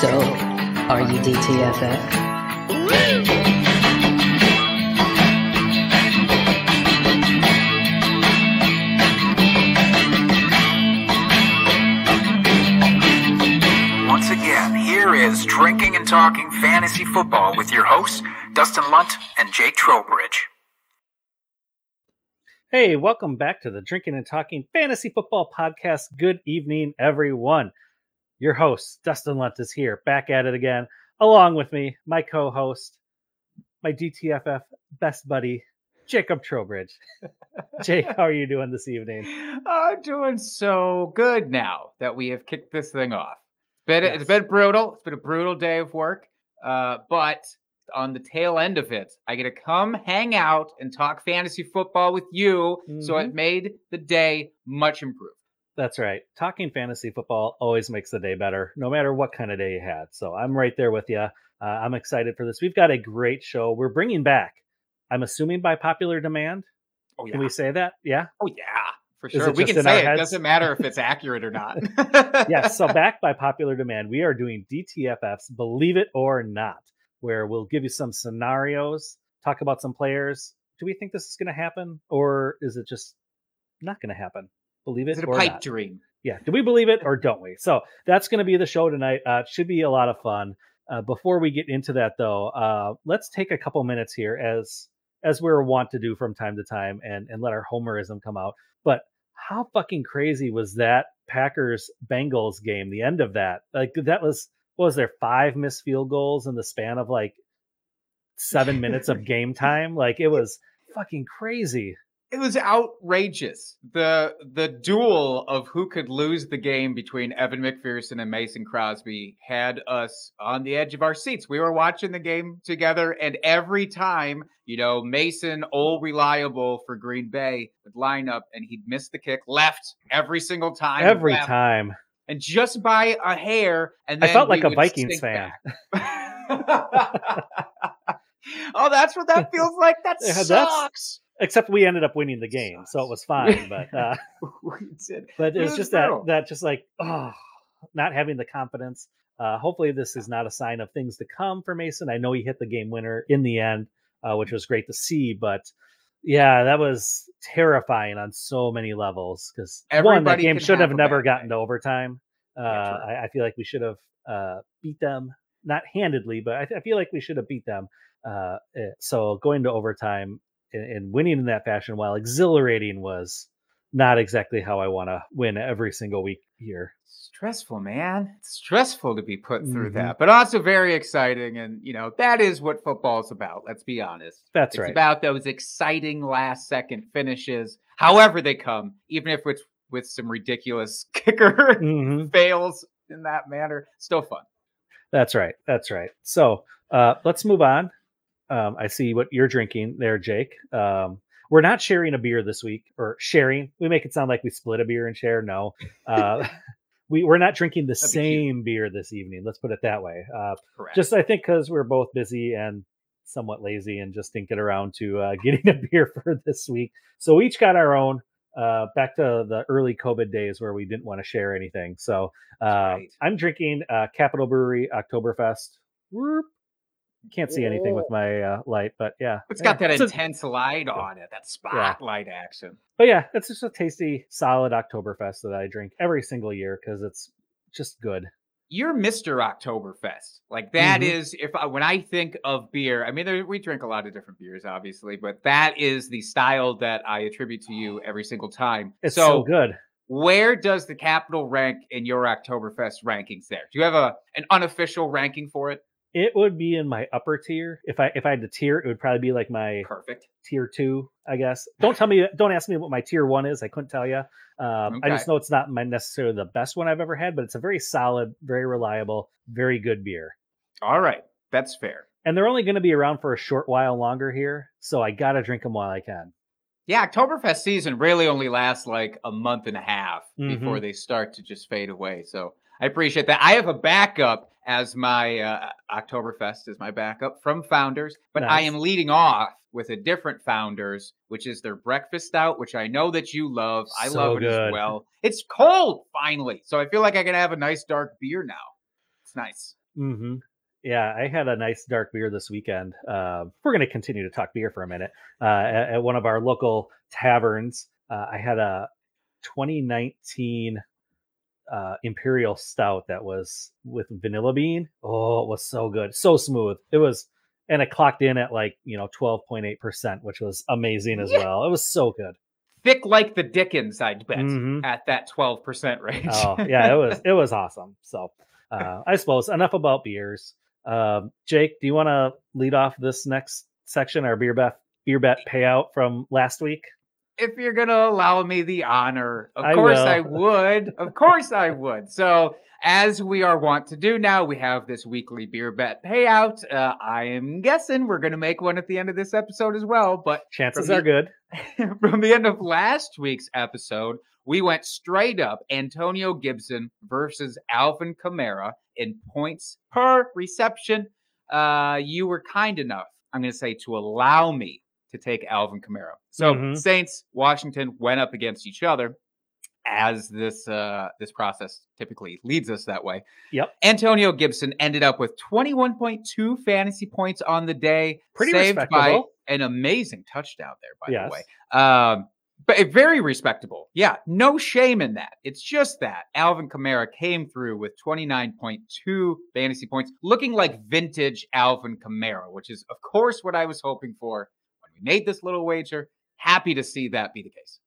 So, are you DTFF? Once again, here is Drinking and Talking Fantasy Football with your hosts, Dustin Lunt and Jake Trowbridge. Hey, welcome back to the Drinking and Talking Fantasy Football Podcast. Good evening, everyone. Your host, Dustin Lunt, is here, back at it again, along with me, my co host, my DTFF best buddy, Jacob Trowbridge. Jake, how are you doing this evening? I'm doing so good now that we have kicked this thing off. It's been, Yes. it's been brutal. It's been a brutal day of work. Uh, but on the tail end of it, I get to come hang out and talk fantasy football with you. So Mhm. it made the day much improved. That's right. Talking fantasy football always makes the day better, no matter what kind of day you had. So I'm right there with you. Uh, I'm excited for this. We've got a great show. We're bringing back, I'm assuming by popular demand. Oh, yeah. Can we say that? Yeah. oh, yeah. For sure. We can say it. heads? Doesn't matter if it's accurate or not. yes. So back by popular demand, we are doing DTFFs, believe it or not, where we'll give you some scenarios, talk about some players. Do we think this is going to happen, or is it just not going to happen? Believe it, it a or pipe not. dream? Yeah. Do we believe it or don't we? So that's going to be the show tonight. Uh, it should be a lot of fun. Uh, before we get into that, though, uh, let's take a couple minutes here, as as we're wont to do from time to time, and and let our homerism come out. But how fucking crazy was that Packers Bengals game? The end of that, like that was what was there five missed field goals in the span of like seven minutes of game time? Like it was fucking crazy. It was outrageous. The the duel of who could lose the game between Evan McPherson and Mason Crosby had us on the edge of our seats. We were watching the game together, and every time, you know, Mason, old reliable for Green Bay, would line up and he'd miss the kick left every single time. Every left, time. And just by a hair. And I felt like a Vikings fan. oh, that's what that feels like. That Yeah, that's- sucks. Except we ended up winning the game, so it was fine. But uh, but it was just that that just like oh not having the confidence. Uh hopefully this is not a sign of things to come for mason. I know he hit the game winner in the end uh which was great to see but yeah that was terrifying on so many levels because one that game should have have never gotten to overtime. Uh. I, I feel like we should have uh beat them not handedly but i, I feel like we should have beat them uh eh, so going to overtime and, and winning in that fashion while exhilarating was not exactly how I want to win every single week here. Stressful, man. It's stressful to be put through Mhm. that, but also very exciting. And, you know, that is what football's about. Let's be honest. That's it's right. It's about those exciting last second finishes, however they come, even if it's with some ridiculous kicker Mhm. fails in that manner. Still fun. That's right. That's right. So uh, let's move on. Um, I see what you're drinking there, Jake. Um, we're not sharing a beer this week, or sharing. We make it sound like we split a beer and share. No, uh, we we're not drinking the That'd be same beer this evening. Let's put it that way. Uh, Correct. just I think because we're both busy and somewhat lazy and just didn't get around to uh, getting a beer for this week. So we each got our own. Uh, back to the early COVID days where we didn't want to share anything. So uh, right. I'm drinking uh, Capital Brewery Oktoberfest. Whoop. Can't see anything with my uh, light, but yeah, it's yeah, got that it's a- intense light on it, that spotlight action. but yeah, it's just a tasty, solid Oktoberfest that I drink every single year because it's just good. you're Mr. Oktoberfest. Like that Mhm. is if I, when I think of beer, I mean there, we drink a lot of different beers obviously, but that is the style that I attribute to you every single time. It's so, good. where does the Capital rank in your Oktoberfest rankings there? Do you have a an unofficial ranking for it? It would be in my upper tier. If I if I had to tier, it would probably be like my Perfect. tier two, I guess. Don't tell me, don't ask me what my tier one is. I couldn't tell you. Um, I just know it's not my necessarily the best one I've ever had, but it's a very solid, very reliable, very good beer. All right. That's fair. And they're only going to be around for a short while longer here, so I gotta drink them while I can. Yeah, Oktoberfest season really only lasts like a month and a half Mm-hmm. before they start to just fade away. So I appreciate that. I have a backup as my uh, Oktoberfest is my backup from Founders, but I am leading off with a different Founders, which is their breakfast stout, which I know that you love. I So love it good. as well. It's cold finally, so I feel like I can have a nice dark beer now. It's nice. Mm-hmm. Yeah, I had a nice dark beer this weekend. Uh, we're going to continue to talk beer for a minute. Uh, at, at one of our local taverns, uh, I had a 2019 uh, Imperial Stout that was with vanilla bean. Oh, it was so good, so smooth. It was, and it clocked in at like you know 12.8 percent, which was amazing as Yeah. well. It was so good. Thick like the Dickens, I'd bet, Mhm. at that 12% range. Oh yeah, it was it was awesome. So uh, I suppose enough about beers. Um, Jake, do you want to lead off this next section, our beer bet beer bet payout from last week? If you're going to allow me the honor, of I course will. I would. Of course I would. So, as we are wont to do now, we have this weekly beer bet payout. Uh, I am guessing we're going to make one at the end of this episode as well. But Chances From are good. from the end of last week's episode, we went straight up Antonio Gibson versus Alvin Kamara in points per reception. Uh, you were kind enough, I'm going to say, to allow me to take Alvin Kamara. So Mhm. Saints, Washington went up against each other. As this uh, this process typically leads us that way. Yep. Antonio Gibson ended up with 21.2 fantasy points on the day, Pretty saved by an amazing touchdown there, by Yes. the way. Um, but very respectable. Yeah, no shame in that. It's just that Alvin Kamara came through with 29.2 fantasy points, looking like vintage Alvin Kamara, which is, of course, what I was hoping for we made this little wager. Happy to see that be the case.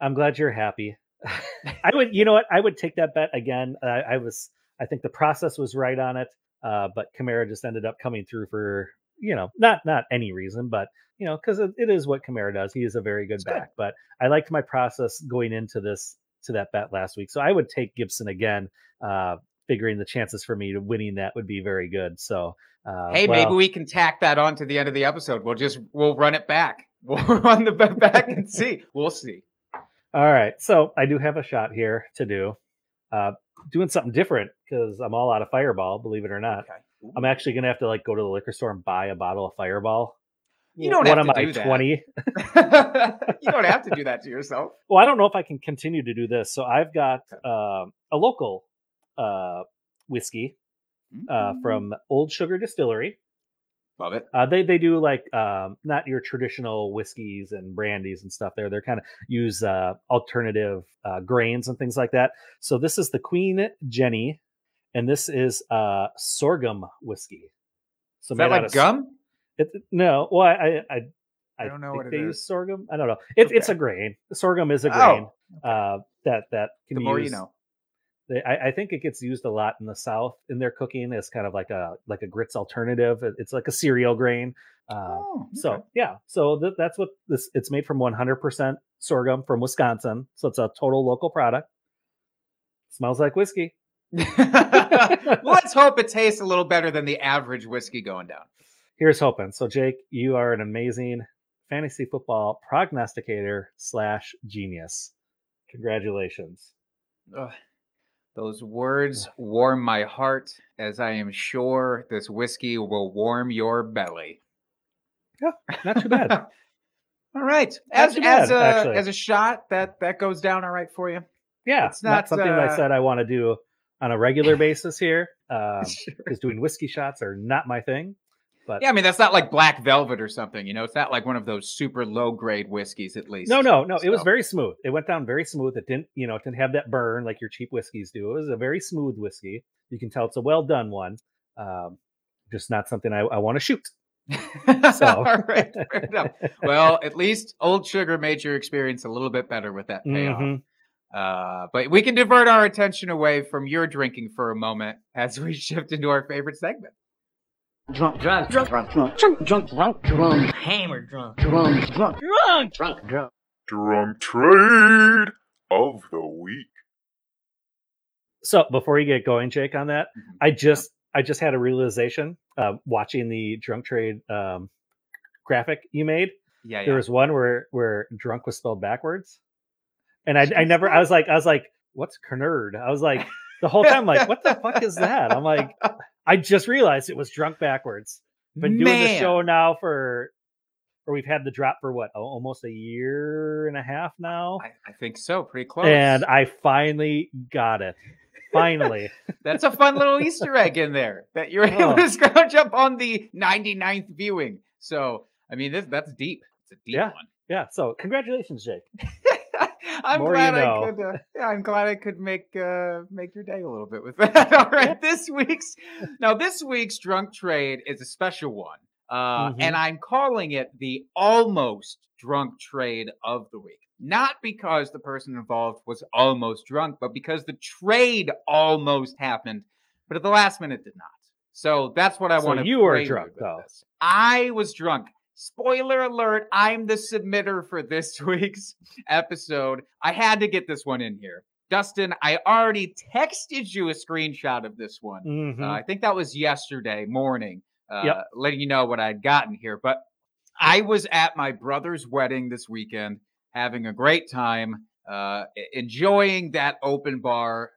I'm glad you're happy. I would, you know what? I would take that bet again. I, I was, I think the process was right on it, uh, but Kamara just ended up coming through for, you know, not not any reason, but you know, because it, it is what Kamara does. He is a very good It's good. back. But I liked my process going into this to that bet last week, so I would take Gibson again, uh, figuring the chances for me to winning that would be very good. So, uh, hey, well, maybe we can tack that on to the end of the episode. We'll just we'll run it back. We'll run the bet back and see. We'll see. All right. So I do have a shot here to do. Uh, doing something different because I'm all out of Fireball, believe it or not. Okay. I'm actually gonna have to like go to the liquor store and buy a bottle of Fireball. You don't what have to I do that. 20? you don't have to do that to yourself. Well, I don't know if I can continue to do this. So I've got um, a local uh, whiskey uh, Mm. from Old Sugar Distillery. Love it. Uh, they they do like um, not your traditional whiskeys and brandies and stuff. There, they're kind of use uh, alternative uh, grains and things like that. So this is the Queen Jenny, and this is uh, sorghum whiskey. So Is that like gum? It, no, well, I I, I, I don't know think what it they is. use sorghum. I don't know. It's it's a grain. Sorghum is a Oh, grain uh, that that can The more you know. They, I, I think it gets used a lot in the South in their cooking as kind of like a like a grits alternative. It's like a cereal grain. Uh, Oh, so yeah, so th- that's what this. It's made from 100% sorghum from Wisconsin, so it's a total local product. Smells like whiskey. Let's hope it tastes a little better than the average whiskey going down. Here's hoping. So Jake, you are an amazing fantasy football prognosticator slash genius. Congratulations. Ugh. Those words warm my heart, as I am sure this whiskey will warm your belly. Yeah, Not too bad. all right, as too as a actually. as a shot that that goes down all right for you. Yeah, It's not, not, something I uh, said I want to do on a regular basis here. Um, Sure. because doing whiskey shots are not my thing. But Yeah, I mean that's not like black velvet or something. You know, it's not like one of those super low grade whiskeys. At least. no, no, no. It was very smooth. It went down very smooth. It didn't, you know, it didn't have that burn like your cheap whiskeys do. It was a very smooth whiskey. You can tell it's a well done one. Um, just not something I, I want to shoot. So all right. Well, at least Old Sugar made your experience a little bit better with that payoff. Mhm. Uh, but we can divert our attention away from your drinking for a moment as we shift into our favorite segment. Drunk, drunk, drunk, drunk, drunk, drunk, drunk, drunk, drunk, hammer drunk, drunk, drunk, drunk, drunk, drunk. Drunk trade of the week. So before you get going, Jake, on that, Mhm. I just I just had a realization uh, watching the drunk trade um, graphic you made. Yeah, there yeah. was one where where drunk was spelled backwards and i, I never i was like i was like what's nerd i was like the whole time like what the fuck is that i'm like i just realized it was drunk backwards been doing the show now for or we've had the drop for what al- almost a year and a half now I, I think so. Pretty close. and i finally got it Finally. That's a fun little Easter egg in there that you're oh. able Oh. to scrounge up on the 99th viewing. So, I mean, this that's deep. It's a deep Yeah. one. Yeah. So congratulations, Jake. I'm More you glad know. I could. Uh, yeah, I'm glad I could make uh, make your day a little bit with that. All right, this week's now this week's drunk trade is a special one, uh, Mm-hmm. and I'm calling it the almost drunk trade of the week. Not because the person involved was almost drunk, but because the trade almost happened, but at the last minute did not. So that's what I So want to. you were drunk, though. I was drunk. Spoiler alert, I'm the submitter for this week's episode. I had to get this one in here. Dustin, I already texted you a screenshot of this one. Mhm. Uh, I think that was yesterday morning, uh, Yep. letting you know what I'd gotten here. But I was at my brother's wedding this weekend, having a great time, uh, enjoying that open bar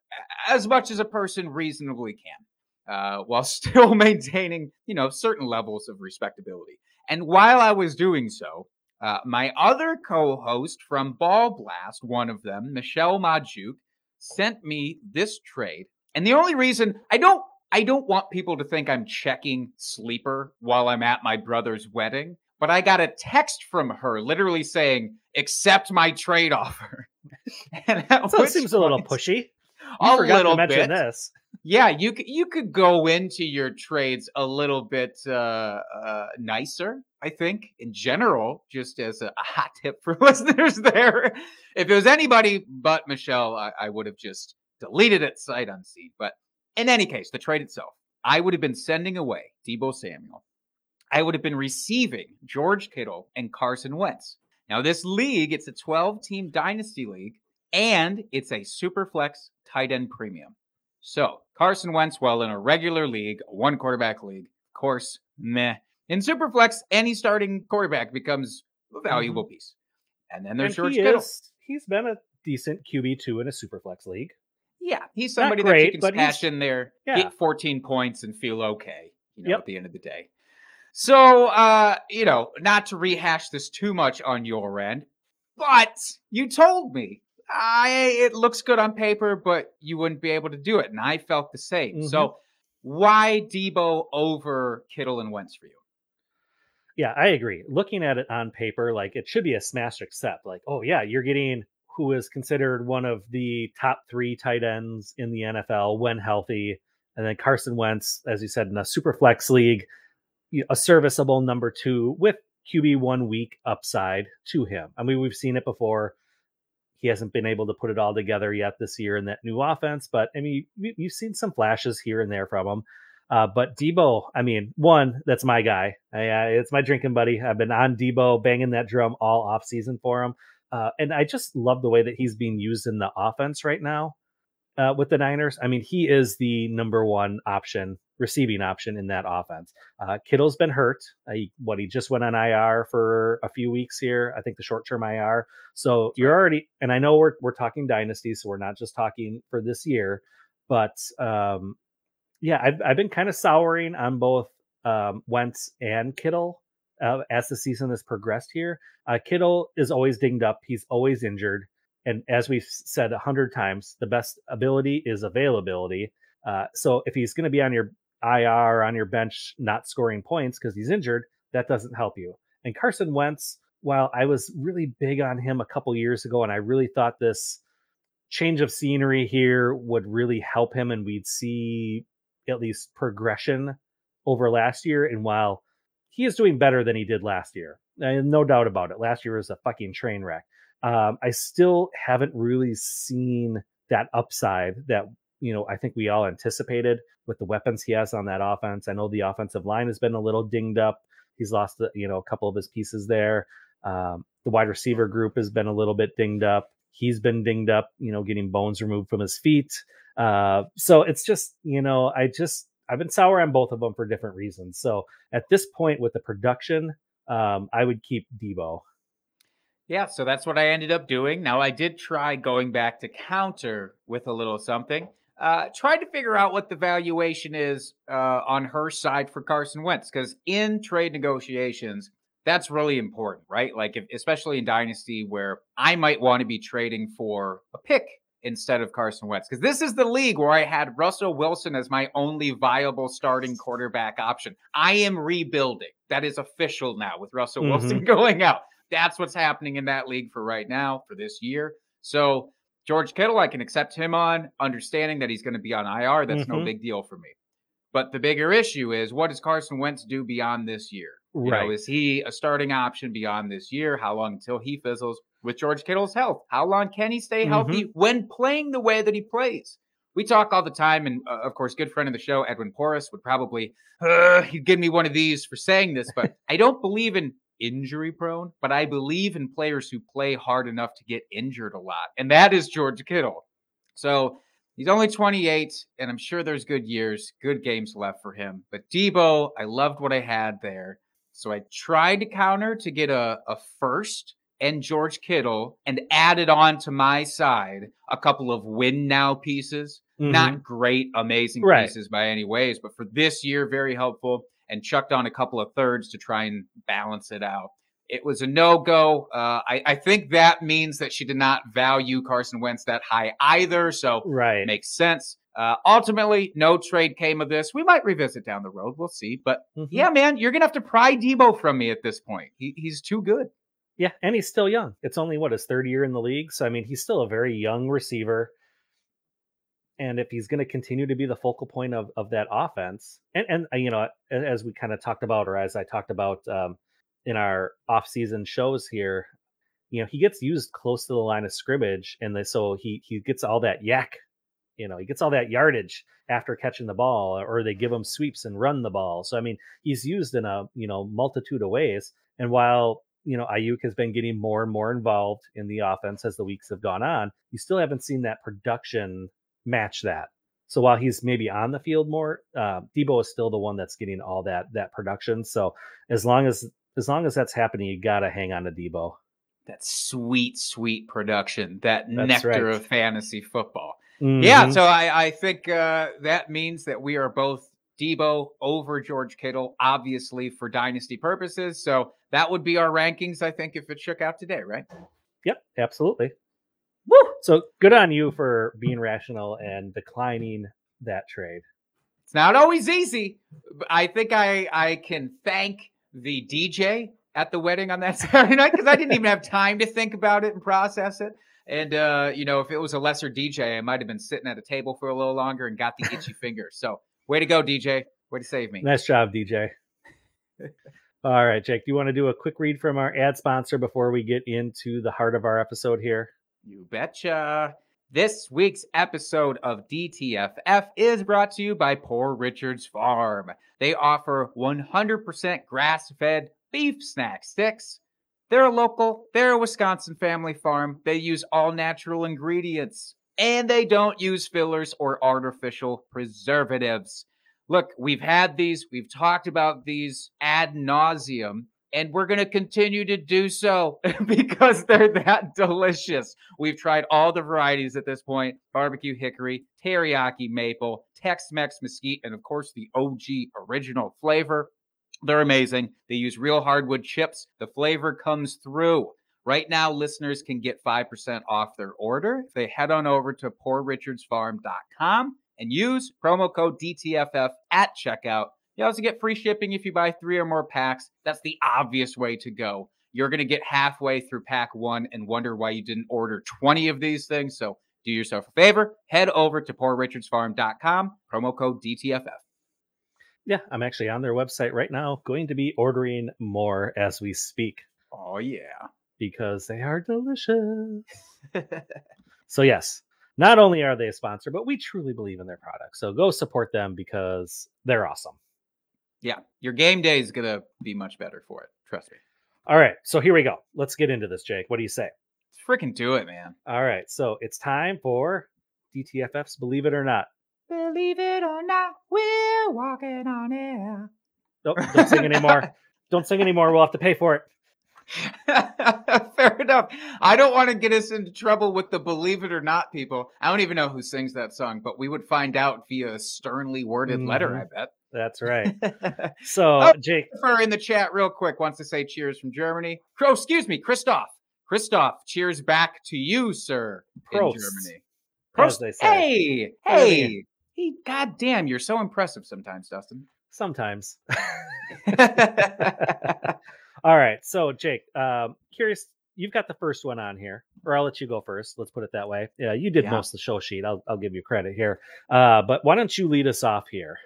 as much as a person reasonably can, uh, while still maintaining, you know, certain levels of respectability. And while I was doing so, uh, my other co-host from Ball Blast, one of them, Michelle Majuk, sent me this trade. And the only reason I don't I don't want people to think I'm checking sleeper while I'm at my brother's wedding, but I got a text from her literally saying, "Accept my trade offer." and at So it which seems a little point- pushy. A forgot little to mention bit. this. Yeah, you could you could go into your trades a little bit uh, uh, nicer. I think in general, just as a, a hot tip for listeners there. If it was anybody but Michelle, I, I would have just deleted it sight unseen. But in any case, the trade itself, I would have been sending away Deebo Samuel. I would have been receiving George Kittle and Carson Wentz. Now, this league, it's a 12 team dynasty league, and it's a super flex tight end premium. So Carson Wentz, well, in a regular league, one quarterback league, of course, meh. In Superflex, any starting quarterback becomes a valuable piece. And then there's Mm-hmm. And George he Kittle. is- he's been a decent QB two in a superflex league. Yeah, he's somebody that you can but stash in there, yeah. get 14 points, and feel okay. You know, Yep. at the end of the day. So, uh, you know, not to rehash this too much on your end, but you told me I it looks good on paper, but you wouldn't be able to do it, and I felt the same. Mm-hmm. So, why Deebo over Kittle and Wentz for you? Yeah, I agree. Looking at it on paper, like it should be a smash accept. Like, oh yeah, you're getting who is considered one of the top three tight ends in the NFL when healthy, and then Carson Wentz, as you said, in a super flex league, a serviceable number two with QB one week upside to him. I mean, we've seen it before. He hasn't been able to put it all together yet this year in that new offense, but I mean, you've seen some flashes here and there from him. Uh, but Deebo, I mean, one, that's my guy. I, I, it's my drinking buddy. I've been on Deebo, banging that drum all off season for him. Uh, and I just love the way that he's being used in the offense right now uh, with the Niners. I mean, he is the number one option, receiving option in that offense. Uh, Kittle's been hurt. Uh, he, what he just went on IR for a few weeks here. I think the short term IR. So you're already, and I know we're we're talking dynasty, so we're not just talking for this year, but um, yeah, I've I've been kind of souring on both um, Wentz and Kittle uh, as the season has progressed here. Uh, Kittle is always dinged up. He's always injured. And as we've said a hundred times, the best ability is availability. Uh, so if he's going to be on your IR, on your bench, not scoring points because he's injured, that doesn't help you. And Carson Wentz, while I was really big on him a couple years ago, and I really thought this change of scenery here would really help him, and we'd see at least progression over last year. And while he is doing better than he did last year, no doubt about it, last year was a fucking train wreck. Um, I still haven't really seen that upside that you know I think we all anticipated with the weapons he has on that offense. I know the offensive line has been a little dinged up. He's lost you know a couple of his pieces there. Um, the wide receiver group has been a little bit dinged up. He's been dinged up, you know, getting bones removed from his feet. Uh, so it's just, you know, I just I've been sour on both of them for different reasons. So at this point with the production, um, I would keep Deebo. Yeah, so that's what I ended up doing. Now, I did try going back to counter with a little something. Uh, tried to figure out what the valuation is uh, on her side for Carson Wentz, because in trade negotiations, that's really important, right? Like, if, especially in Dynasty, where I might want to be trading for a pick instead of Carson Wentz. Because this is the league where I had Russell Wilson as my only viable starting quarterback option. I am rebuilding. That is official now with Russell Mhm. Wilson going out. That's what's happening in that league for right now for this year. So George Kittle, I can accept him on, understanding that he's going to be on IR. That's no Mhm. big deal for me. But the bigger issue is what does Carson Wentz do beyond this year? You know, Right. is he a starting option beyond this year? How long until he fizzles with George Kittle's health? How long can he stay healthy Mm-hmm. when playing the way that he plays? We talk all the time, and uh, of course, good friend of the show, Edwin Porras, would probably uh, he'd give me one of these for saying this, but I don't believe in injury prone, but I believe in players who play hard enough to get injured a lot, and that is George Kittle. So he's only 28, and I'm sure there's good years, good games left for him. But Deebo, I loved what I had there. So I tried to counter to get a, a first and George Kittle and added on to my side a couple of win now pieces. Mhm. Not great, amazing Right. pieces by any ways, but for this year, very helpful. And chucked on a couple of thirds to try and balance it out. It was a no go. Uh, I, I think that means that she did not value Carson Wentz that high either. So right. makes sense. Uh, ultimately, no trade came of this. We might revisit down the road. We'll see. But Mhm. yeah, man, you're gonna have to pry Deebo from me at this point. He, he's too good. Yeah, and he's still young. It's only what his third year in the league, so I mean, he's still a very young receiver. And if he's going to continue to be the focal point of of that offense, and and uh, you know, as we kind of talked about, or as I talked about um, in our off-season shows here, you know, he gets used close to the line of scrimmage, and so he he gets all that YAC, you know, he gets all that yardage after catching the ball, or they give him sweeps and run the ball. So I mean, he's used in a you know multitude of ways. And while you know Aiyuk has been getting more and more involved in the offense as the weeks have gone on, you still haven't seen that production match that. So while he's maybe on the field more, uh, Deebo is still the one that's getting all that that production. So as long as as long as that's happening, you gotta hang on to Deebo. That sweet, sweet production. That That's nectar right. of fantasy football. Yeah, Mhm. so I, I think uh, that means that we are both Deebo over George Kittle, obviously for dynasty purposes. So that would be our rankings, I think, if it shook out today, right? Yep, absolutely. Woo! So good on you for being rational and declining that trade. It's not always easy. I think I I can thank the DJ at the wedding on that Saturday night because I didn't even have time to think about it and process it. And uh, you know, if it was a lesser DJ, I might have been sitting at a table for a little longer and got the itchy fingers. So way to go, DJ. Way to save me. Nice job, DJ. All right, Jake, do you want to do a quick read from our ad sponsor before we get into the heart of our episode here? You betcha. This week's episode of DTFF is brought to you by Poor Richard's Farm. They offer 100% grass fed beef snack sticks. They're a local, they're a Wisconsin family farm. They use all natural ingredients and they don't use fillers or artificial preservatives. Look, we've had these, we've talked about these ad nauseum, and we're going to continue to do so because they're that delicious. We've tried all the varieties at this point barbecue hickory, teriyaki maple, Tex Mex mesquite, and of course the OG original flavor. They're amazing. They use real hardwood chips. The flavor comes through. Right now, listeners can get 5% off their order if they head on over to poorrichardsfarm.com and use promo code DTFF at checkout. You also get free shipping if you buy three or more packs. That's the obvious way to go. You're going to get halfway through pack one and wonder why you didn't order 20 of these things. So do yourself a favor, head over to poorrichardsfarm.com, promo code DTFF. Yeah, I'm actually on their website right now, going to be ordering more as we speak Oh, yeah. because they are delicious. So, yes, not only are they a sponsor, but we truly believe in their product. So, go support them because they're awesome. Yeah, your game day is going to be much better for it. Trust me. All right, so here we go. Let's get into this, Jake. What do you say? Freaking do it, man. All right, so it's time for DTFF's Believe It or Not. Believe it or not, we're walking on air. Nope, don't sing anymore. don't sing anymore. We'll have to pay for it. Fair enough. I don't want to get us into trouble with the believe it or not people. I don't even know who sings that song, but we would find out via a sternly worded letter, I mm-hmm. bet. That's right. So, Oh. Jake, Christopher in the chat, real quick, wants to say cheers from Germany. Oh, excuse me, Christoph. Christoph, cheers back to you, sir, in Germany. say. Hey, What do you mean? hey, hey! God damn, you're so impressive sometimes, Dustin. Sometimes. All right. So, Jake, um, curious, you've got the first one on here, or I'll let you go first. Let's put it that way. Yeah, you did Yeah. most of the show sheet. I'll, I'll give you credit here. Uh, but why don't you lead us off here?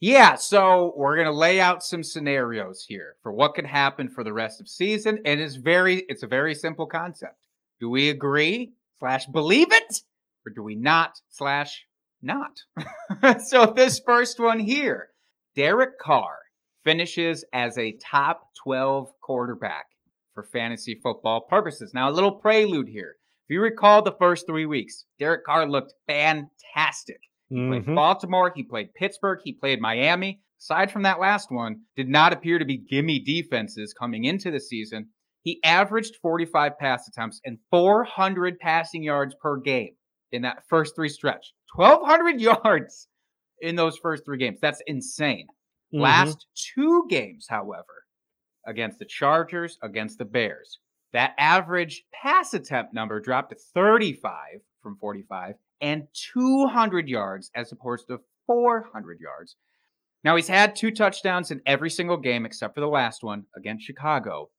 Yeah, so we're gonna lay out some scenarios here for what could happen for the rest of season, and it's very it's a very simple concept. Do we agree slash believe it, or do we not slash not? so this first one here, Derek Carr finishes as a top 12 quarterback for fantasy football purposes. Now, a little prelude here. If you recall the first three weeks, Derek Carr looked fantastic. He played Mhm. Baltimore, he played Pittsburgh, he played Miami. Aside from that last one, did not appear to be gimme defenses coming into the season. He averaged 45 pass attempts and 400 passing yards per game in that first three stretch. 1,200 yards in those first three games. That's insane. Mhm. Last two games, however, against the Chargers, against the Bears, that average pass attempt number dropped to 35 from 45 and 200 yards as opposed to 400 yards. Now, he's had two touchdowns in every single game except for the last one against Chicago,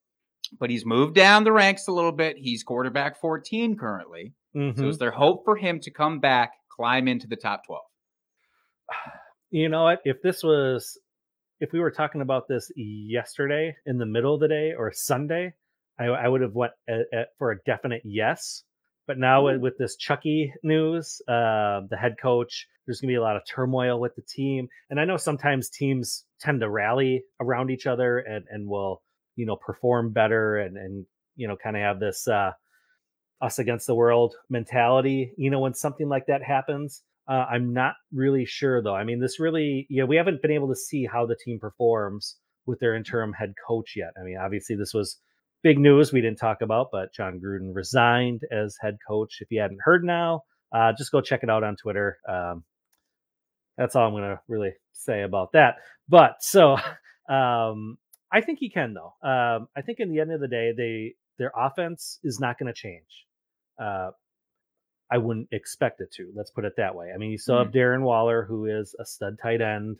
but he's moved down the ranks a little bit. He's quarterback 14 currently. So, Mhm. is there hope for him to come back, climb into the top 12? You know what? If this was, if we were talking about this yesterday in the middle of the day or Sunday, I, I would have went a, a- for a definite yes. But now with, with this Chucky news, uh, the head coach, there's going to be a lot of turmoil with the team, and I know sometimes teams tend to rally around each other and and will you know perform better and and you know kind of have this uh, us against the world mentality. You know when something like that happens, uh, I'm not really sure though. I mean, this really, yeah, we haven't been able to see how the team performs with their interim head coach yet. I mean, obviously, this was big news we didn't talk about, but Jon Gruden resigned as head coach. If you hadn't heard now, uh, just go check it out on Twitter. Um, that's all I'm going to really say about that. But so um, I think he can though. Um, I think in the end of the day, they their offense is not going to change. Uh, I wouldn't expect it to. Let's put it that way. I mean, you still have Darren Waller, who is a stud tight end.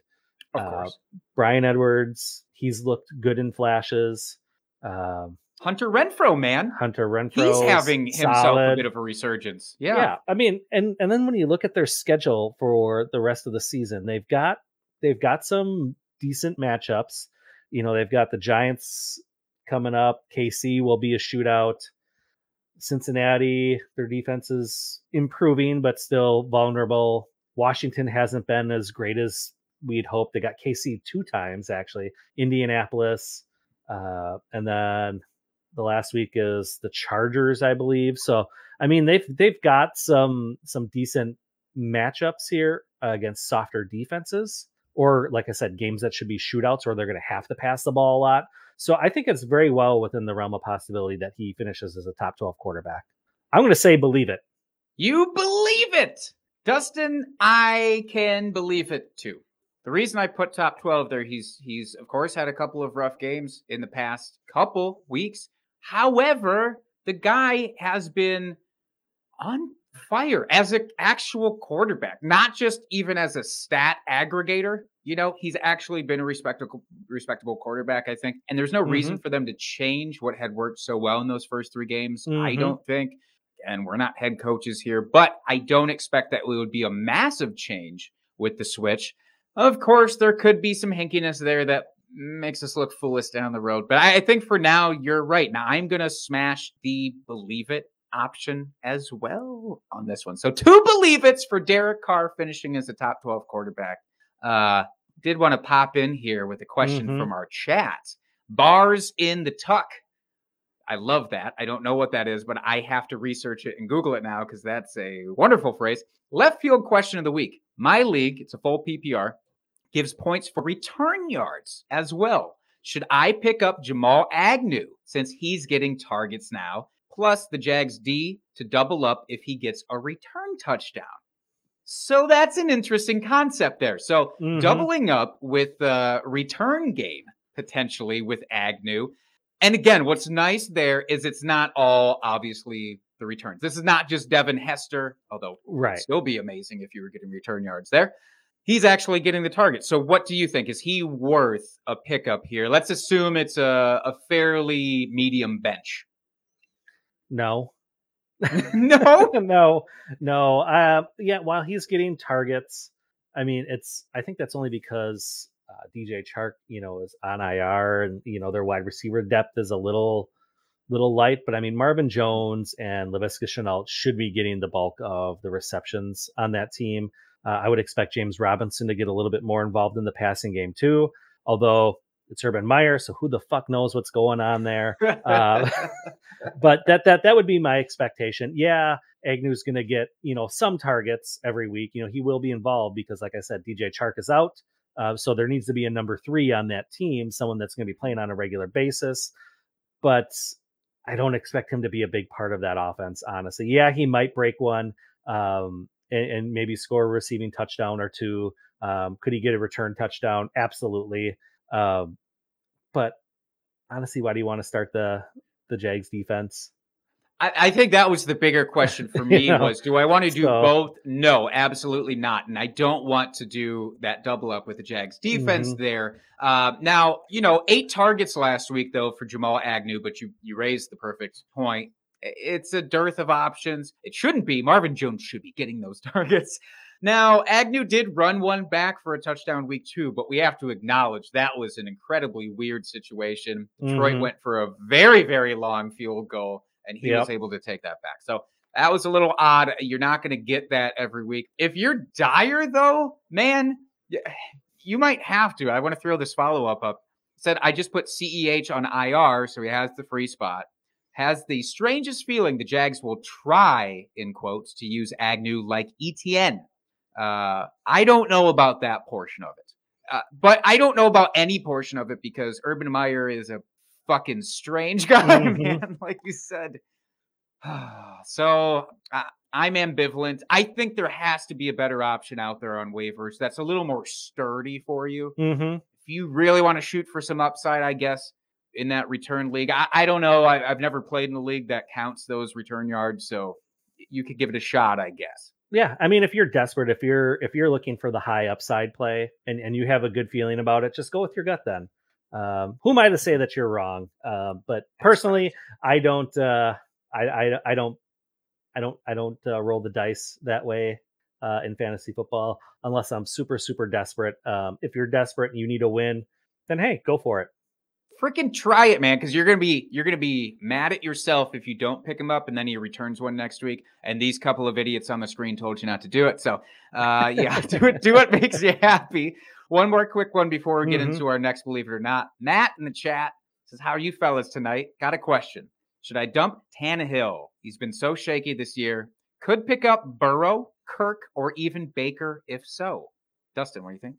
Of Uh, course. Bryan Edwards, he's looked good in flashes. Um, Hunter Renfrow, man. Hunter Renfrow, He's having himself a bit of a resurgence. yeah. Yeah. I mean, and and then when you look at their schedule for the rest of the season, they've got they've got some decent matchups. You know, they've got the Giants coming up. KC will be a shootout. Cincinnati, their defense is improving, but still vulnerable. Washington hasn't been as great as we'd hoped. They got KC two times actually. Indianapolis, uh, and then the last week is the Chargers, I believe. So I mean they've they've got some some decent matchups here uh, against softer defenses, or like I said, games that should be shootouts, or they're going to have to pass the ball a lot. So I think it's very well within the realm of possibility that he finishes as a top twelve quarterback. I'm going to say believe it. You believe it. Dustin, I can believe it too. The reason I put top 12 there, he's he's of course had a couple of rough games in the past couple weeks. However, the guy has been on fire as an actual quarterback, not just even as a stat aggregator. You know, he's actually been a respectable respectable quarterback, I think. And there's no reason for them to change what had worked so well in those first three games. I Mhm. don't think. And we're not head coaches here, but I don't expect that it would be a massive change with the switch. Of course, there could be some hinkiness there that makes us look foolish down the road. But I I think for now, you're right. Now I'm gonna smash the believe it option as well on this one. So two believe it's for Derek Carr finishing as a top 12 quarterback. Uh did want to pop in here with a question Mhm. from our chat. Bars in the tuck. I love that. I don't know what that is, but I have to research it and Google it now because that's a wonderful phrase. Left field question of the week. My league, it's a full PPR, gives points for return yards as well. Should I pick up Jamal Agnew since he's getting targets now, plus the Jags D to double up if he gets a return touchdown? So that's an interesting concept there. So Mhm. doubling up with the return game potentially with Agnew. And again, what's nice there is it's not all obviously the returns. This is not just Devin Hester, although Right. still be amazing if you were getting return yards there. He's actually getting the target. So, what do you think? Is he worth a pickup here? Let's assume it's a, a fairly medium bench. No. no, no, no. Uh, yeah, while he's getting targets, I mean, it's. I think that's only because uh, DJ Chark, you know, is on IR, and you know their wide receiver depth is a little, little light. But I mean, Marvin Jones and Laviska Shenault should be getting the bulk of the receptions on that team. Uh, I would expect James Robinson to get a little bit more involved in the passing game too. Although it's Urban Meyer, so who the fuck knows what's going on there? Uh, but that that that would be my expectation. Yeah, Agnew's going to get you know some targets every week. You know he will be involved because, like I said, DJ Chark is out, uh, so there needs to be a number three on that team, someone that's going to be playing on a regular basis. But I don't expect him to be a big part of that offense. Honestly, yeah, he might break one um, and, and maybe score a receiving touchdown or two. Um, could he get a return touchdown? Absolutely. Um, but honestly, why do you want to start the the Jags defense? I, I think that was the bigger question for me You know, was do I want to do so- both? No, absolutely not. And I don't want to do that double up with the Jags defense Mhm. there. Uh, now, you know, eight targets last week though for Jamal Agnew, but you you raised the perfect point. It's a dearth of options. It shouldn't be. Marvin Jones should be getting those targets. Now, Agnew did run one back for a touchdown week two, but we have to acknowledge that was an incredibly weird situation. Detroit Mhm. went for a very, very long field goal, and he was able to take that back. So that was a little odd. You're not going to get that every week. If you're dire, though, man, you might have to. I want to throw this follow up up. Said I just put CEH on IR, so he has the free spot. Has the strangest feeling the Jags will try, in quotes, to use Agnew like ETN. Uh, I don't know about that portion of it. Uh, but I don't know about any portion of it because Urban Meyer is a fucking strange guy, Mhm. man. Like you said. so uh, I'm ambivalent. I think there has to be a better option out there on waivers that's a little more sturdy for you. Mm-hmm. If you really want to shoot for some upside, I guess in that return league, I, I don't know. I, I've never played in a league that counts those return yards, so you could give it a shot, I guess. Yeah, I mean, if you're desperate, if you're if you're looking for the high upside play, and and you have a good feeling about it, just go with your gut. Then, um, who am I to say that you're wrong? Uh, but personally, I don't. Uh, I, I I don't. I don't. I don't uh, roll the dice that way uh, in fantasy football unless I'm super super desperate. Um, if you're desperate and you need a win, then hey, go for it. Freaking try it, man, because you're gonna be you're gonna be mad at yourself if you don't pick him up and then he returns one next week. And these couple of idiots on the screen told you not to do it. So uh yeah, do it do what makes you happy. One more quick one before we get Mhm. into our next believe it or not. Matt in the chat says, How are you fellas tonight? Got a question. Should I dump Tannehill? He's been so shaky this year. Could pick up Burrow, Kirk, or even Baker if so. Dustin, what do you think?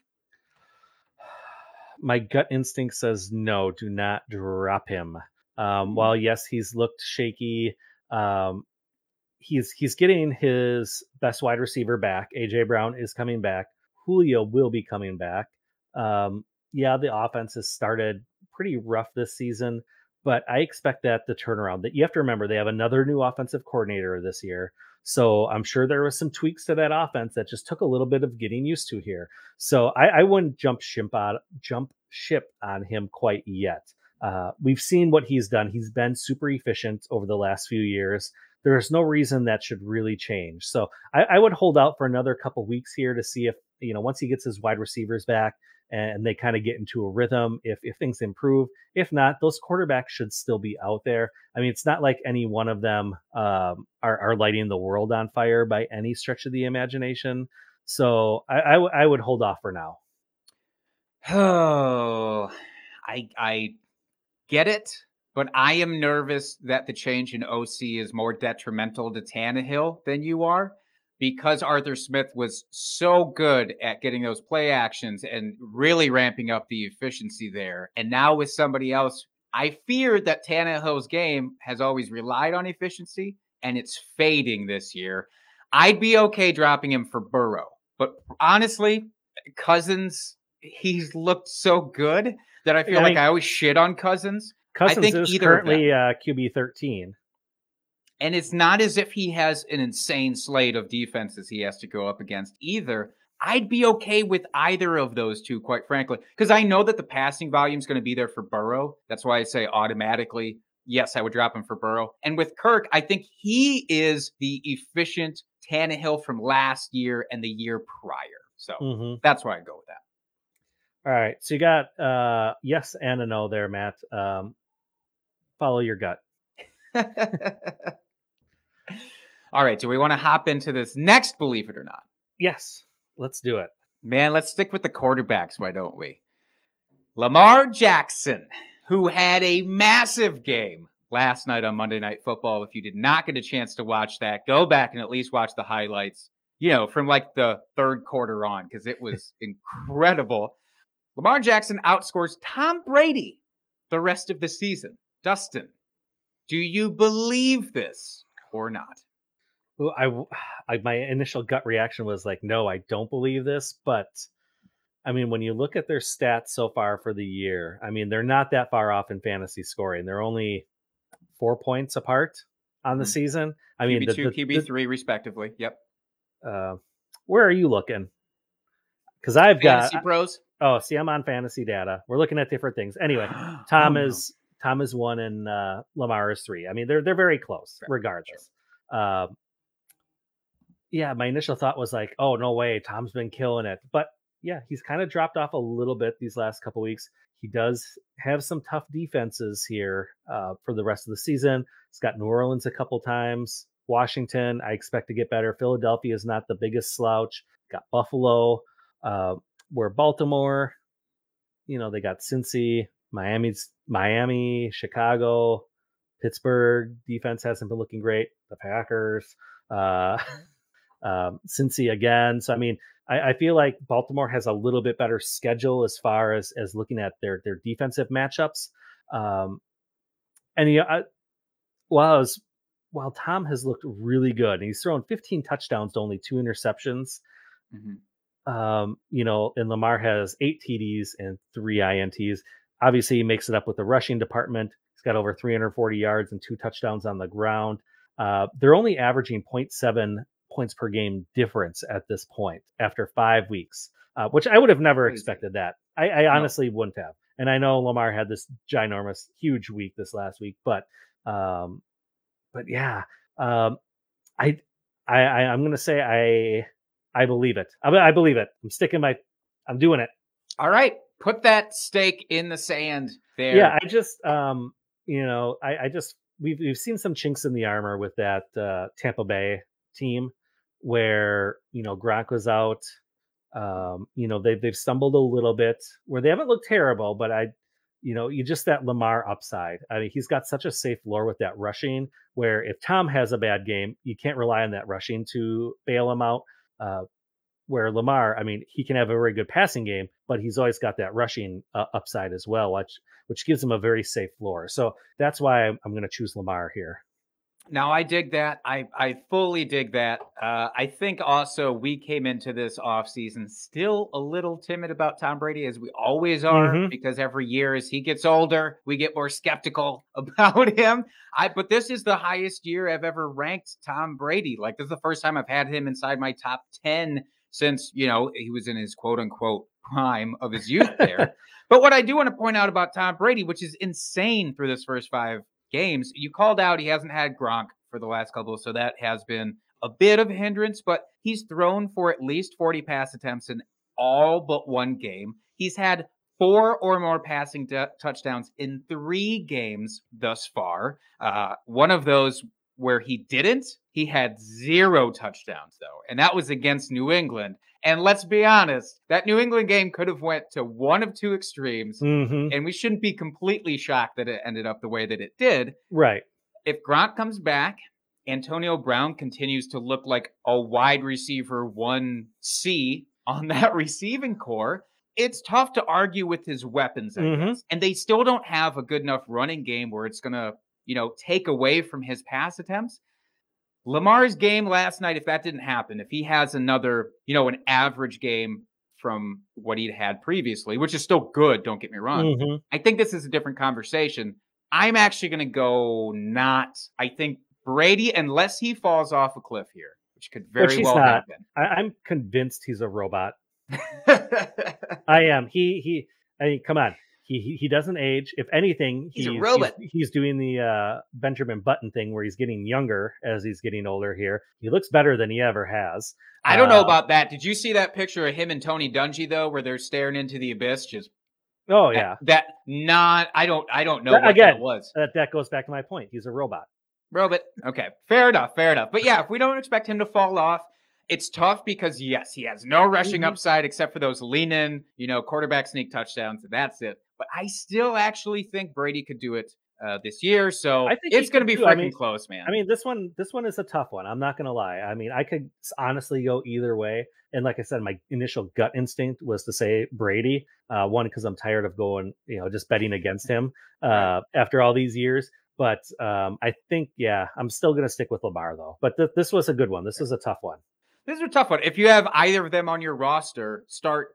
My gut instinct says no do not drop him. Um, while yes he's looked shaky um, he's he's getting his best wide receiver back. Aj brown is coming back. Julio will be coming back. Um, yeah the offense has started pretty rough this season but i expect that the turnaround that you have to remember they have another new offensive coordinator this year so i'm sure there was some tweaks to that offense that just took a little bit of getting used to here so I, I wouldn't jump ship on jump ship on him quite yet. Uh, we've seen what he's done. He's been super efficient over the last few years. There's no reason that should really change. So I, I would hold out for another couple weeks here to see if you know once he gets his wide receivers back and they kind of get into a rhythm. If if things improve, if not, those quarterbacks should still be out there. I mean, it's not like any one of them um, are are lighting the world on fire by any stretch of the imagination. So I, I, w- I would hold off for now. Oh, I I get it, but I am nervous that the change in OC is more detrimental to Tannehill than you are because Arthur Smith was so good at getting those play actions and really ramping up the efficiency there. And now with somebody else, I fear that Tannehill's game has always relied on efficiency and it's fading this year. I'd be okay dropping him for Burrow, but honestly, Cousins, he's looked so good that I feel I like mean- I always shit on Cousins. Cousins think is either of them. currently uh, QB thirteen. And it's not as if he has an insane slate of defenses he has to go up against either. I'd be okay with either of those two, quite frankly, because I know that the passing volume is going to be there for Burrow. That's why I say automatically, yes, I would drop him for Burrow. And with Kirk, I think he is the efficient Tannehill from last year and the year prior. So hmm that's why I go with that. All right. So you got uh yes and a no there, Matt. Um follow your gut. All right. Do we want to hop into this next, believe it or not? Yes. Let's do it. Man, let's stick with the quarterbacks, why don't we? Lamar Jackson, who had a massive game last night on Monday Night Football. If you did not get a chance to watch that, go back and at least watch the highlights, you know, from like the third quarter on, because it was incredible. Lamar Jackson outscores Tom Brady the rest of the season. Dustin, do you believe this or not? Well, I, I- my initial gut reaction was like, no, I don't believe this. But I mean, when you look at their stats so far for the year, I mean, they're not that far off in fantasy scoring. They're only four points apart on the Mhm. season. I mean, QB2, QB3, respectively. Yep. uh, where are you looking? Because I've got Fantasy pros. oh, see, I'm on fantasy data. We're looking at different things. Anyway, Tom Oh, is Tom is one and uh, Lamar is three. I mean, they're they're very close, Sure, regardless. Um, yeah, my initial thought was like, oh no way, Tom's been killing it, but yeah, he's kind of dropped off a little bit these last couple weeks. He does have some tough defenses here uh, for the rest of the season. He's got New Orleans a couple times. Washington, I expect to get better. Philadelphia is not the biggest slouch. Got Buffalo. Uh, where Baltimore, you know, they got Cincy, Miami's Miami, Chicago, Pittsburgh defense hasn't been looking great. The Packers, uh, um, Cincy again. So I mean, I, I feel like Baltimore has a little bit better schedule as far as as looking at their their defensive matchups. Um, and yeah, I, while I was while Tom has looked really good, and he's thrown 15 touchdowns to only two interceptions Mhm. um, you know, and Lamar has eight TDs and three INTs. Obviously, he makes it up with the rushing department. He's got over 340 yards and two touchdowns on the ground. Uh, they're only averaging 0.7 points per game difference at this point after five weeks, uh, which I would have never expected that. I, I honestly wouldn't have. And I know Lamar had this ginormous, huge week this last week, but, um, but yeah, um, I, I, I I'm gonna say I I believe it. I, I believe it. I'm sticking my. I'm doing it. All right. Put that stake in the sand there. Yeah, I just um, you know, I, I just we've we've seen some chinks in the armor with that uh, Tampa Bay team where you know Gronk was out. Um, you know they've they've stumbled a little bit where they haven't looked terrible, but I, you know, you just that Lamar upside. I mean, he's got such a safe floor with that rushing. Where if Tom has a bad game, you can't rely on that rushing to bail him out. Uh, where Lamar, I mean, he can have a very good passing game, but he's always got that rushing uh, upside as well, which which gives him a very safe floor. So that's why I'm, I'm going to choose Lamar here. Now I dig that. I I fully dig that. Uh, I think also we came into this offseason still a little timid about Tom Brady, as we always are, Mhm. because every year as he gets older, we get more skeptical about him. I but this is the highest year I've ever ranked Tom Brady. Like this is the first time I've had him inside my top ten since you know he was in his quote unquote prime of his youth there. but what I do want to point out about Tom Brady, which is insane for this first five games. You called out he hasn't had Gronk for the last couple, so that has been a bit of a hindrance, but he's thrown for at least 40 pass attempts in all but one game. He's had four or more passing d- touchdowns in three games thus far. Uh, one of those where he didn't, he had zero touchdowns though, and that was against New England. And let's be honest, that New England game could have went to one of two extremes Mm-hmm. and we shouldn't be completely shocked that it ended up the way that it did. Right. If Gronk comes back, Antonio Brown continues to look like a wide receiver 1C on that receiving core. It's tough to argue with his weapons, I Mhm. And they still don't have a good enough running game where it's going to, you know, take away from his pass attempts. Lamar's game last night, if that didn't happen, if he has another, you know, an average game from what he'd had previously, which is still good, don't get me wrong. Mhm. I think this is a different conversation. I'm actually going to go not. I think Brady, unless he falls off a cliff here, which could very Which well not. I, I'm convinced he's a robot. I am. He he. I mean, come on. He he, doesn't age. If anything, He's a robot. He's, he's doing the uh, Benjamin Button thing where he's getting younger as he's getting older. Here, he looks better than he ever has. I don't know Uh, about that. Did you see that picture of him and Tony Dungy though, where they're staring into the abyss? Just Oh yeah. that, not. I don't. I don't know But what again- that was. That that goes back to my point. He's a robot. Robot. Okay, fair enough. Fair enough. But yeah, if we don't expect him to fall off, it's tough because yes, he has no rushing Mhm. upside except for those lean in, you know, quarterback sneak touchdowns. That's it. But I still actually think Brady could do it uh, this year. So I think it's going to be too. I freaking mean- close, man. I mean, this one this one is a tough one. I'm not gonna lie. I mean, I could honestly go either way. And like I said, my initial gut instinct was to say Brady. Uh, one because I'm tired of going, you know, just betting against him uh, after all these years. But um, I think, yeah, I'm still gonna stick with Lamar though. But th- this was a good one. This was a tough one. This is a tough one. If you have either of them on your roster, start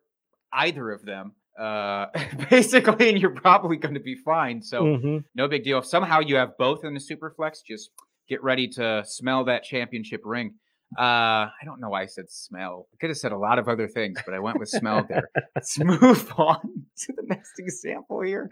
either of them. Uh, basically, and you're probably going to be fine. So Mhm. no big deal. If somehow you have both in the super flex, just get ready to smell that championship ring. Uh, I don't know why I said smell. I could have said a lot of other things, but I went with smell there. Let's move on to the next example here.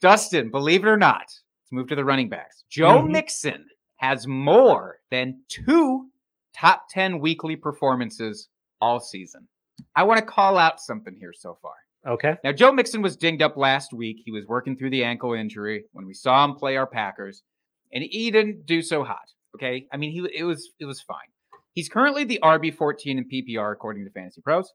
Dustin, believe it or not, let's move to the running backs. Joe Mhm. Mixon has more than two top 10 weekly performances all season. I want to call out something here so far. Okay. Now, Joe Mixon was dinged up last week. He was working through the ankle injury when we saw him play our Packers, and he didn't do so hot. Okay, I mean, he it was it was fine. He's currently the RB 14 in PPR according to Fantasy Pros.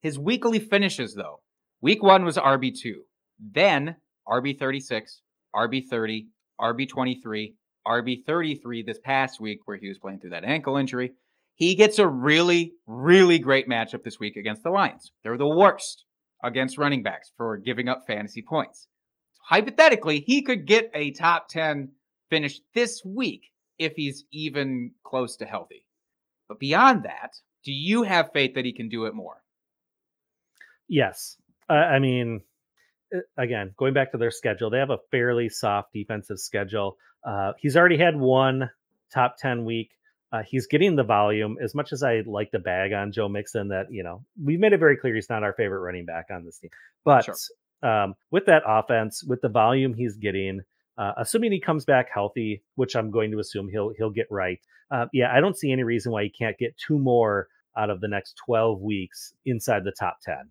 His weekly finishes though, week one was RB two, then RB 36, RB 30, RB 23, RB 33 this past week where he was playing through that ankle injury. He gets a really, really great matchup this week against the Lions. They're the worst against running backs for giving up fantasy points. Hypothetically, he could get a top 10 finish this week if he's even close to healthy. But beyond that, do you have faith that he can do it more? Yes. I mean, uh, again, going back to their schedule, they have a fairly soft defensive schedule. Uh, he's already had one top 10 week. Uh, he's getting the volume as much as I like the bag on Joe Mixon that, you know, we've made it very clear he's not our favorite running back on this team. But Sure. um, with that offense, with the volume he's getting, uh, assuming he comes back healthy, which I'm going to assume he'll he'll get right. Uh, yeah, I don't see any reason why he can't get two more out of the next 12 weeks inside the top 10.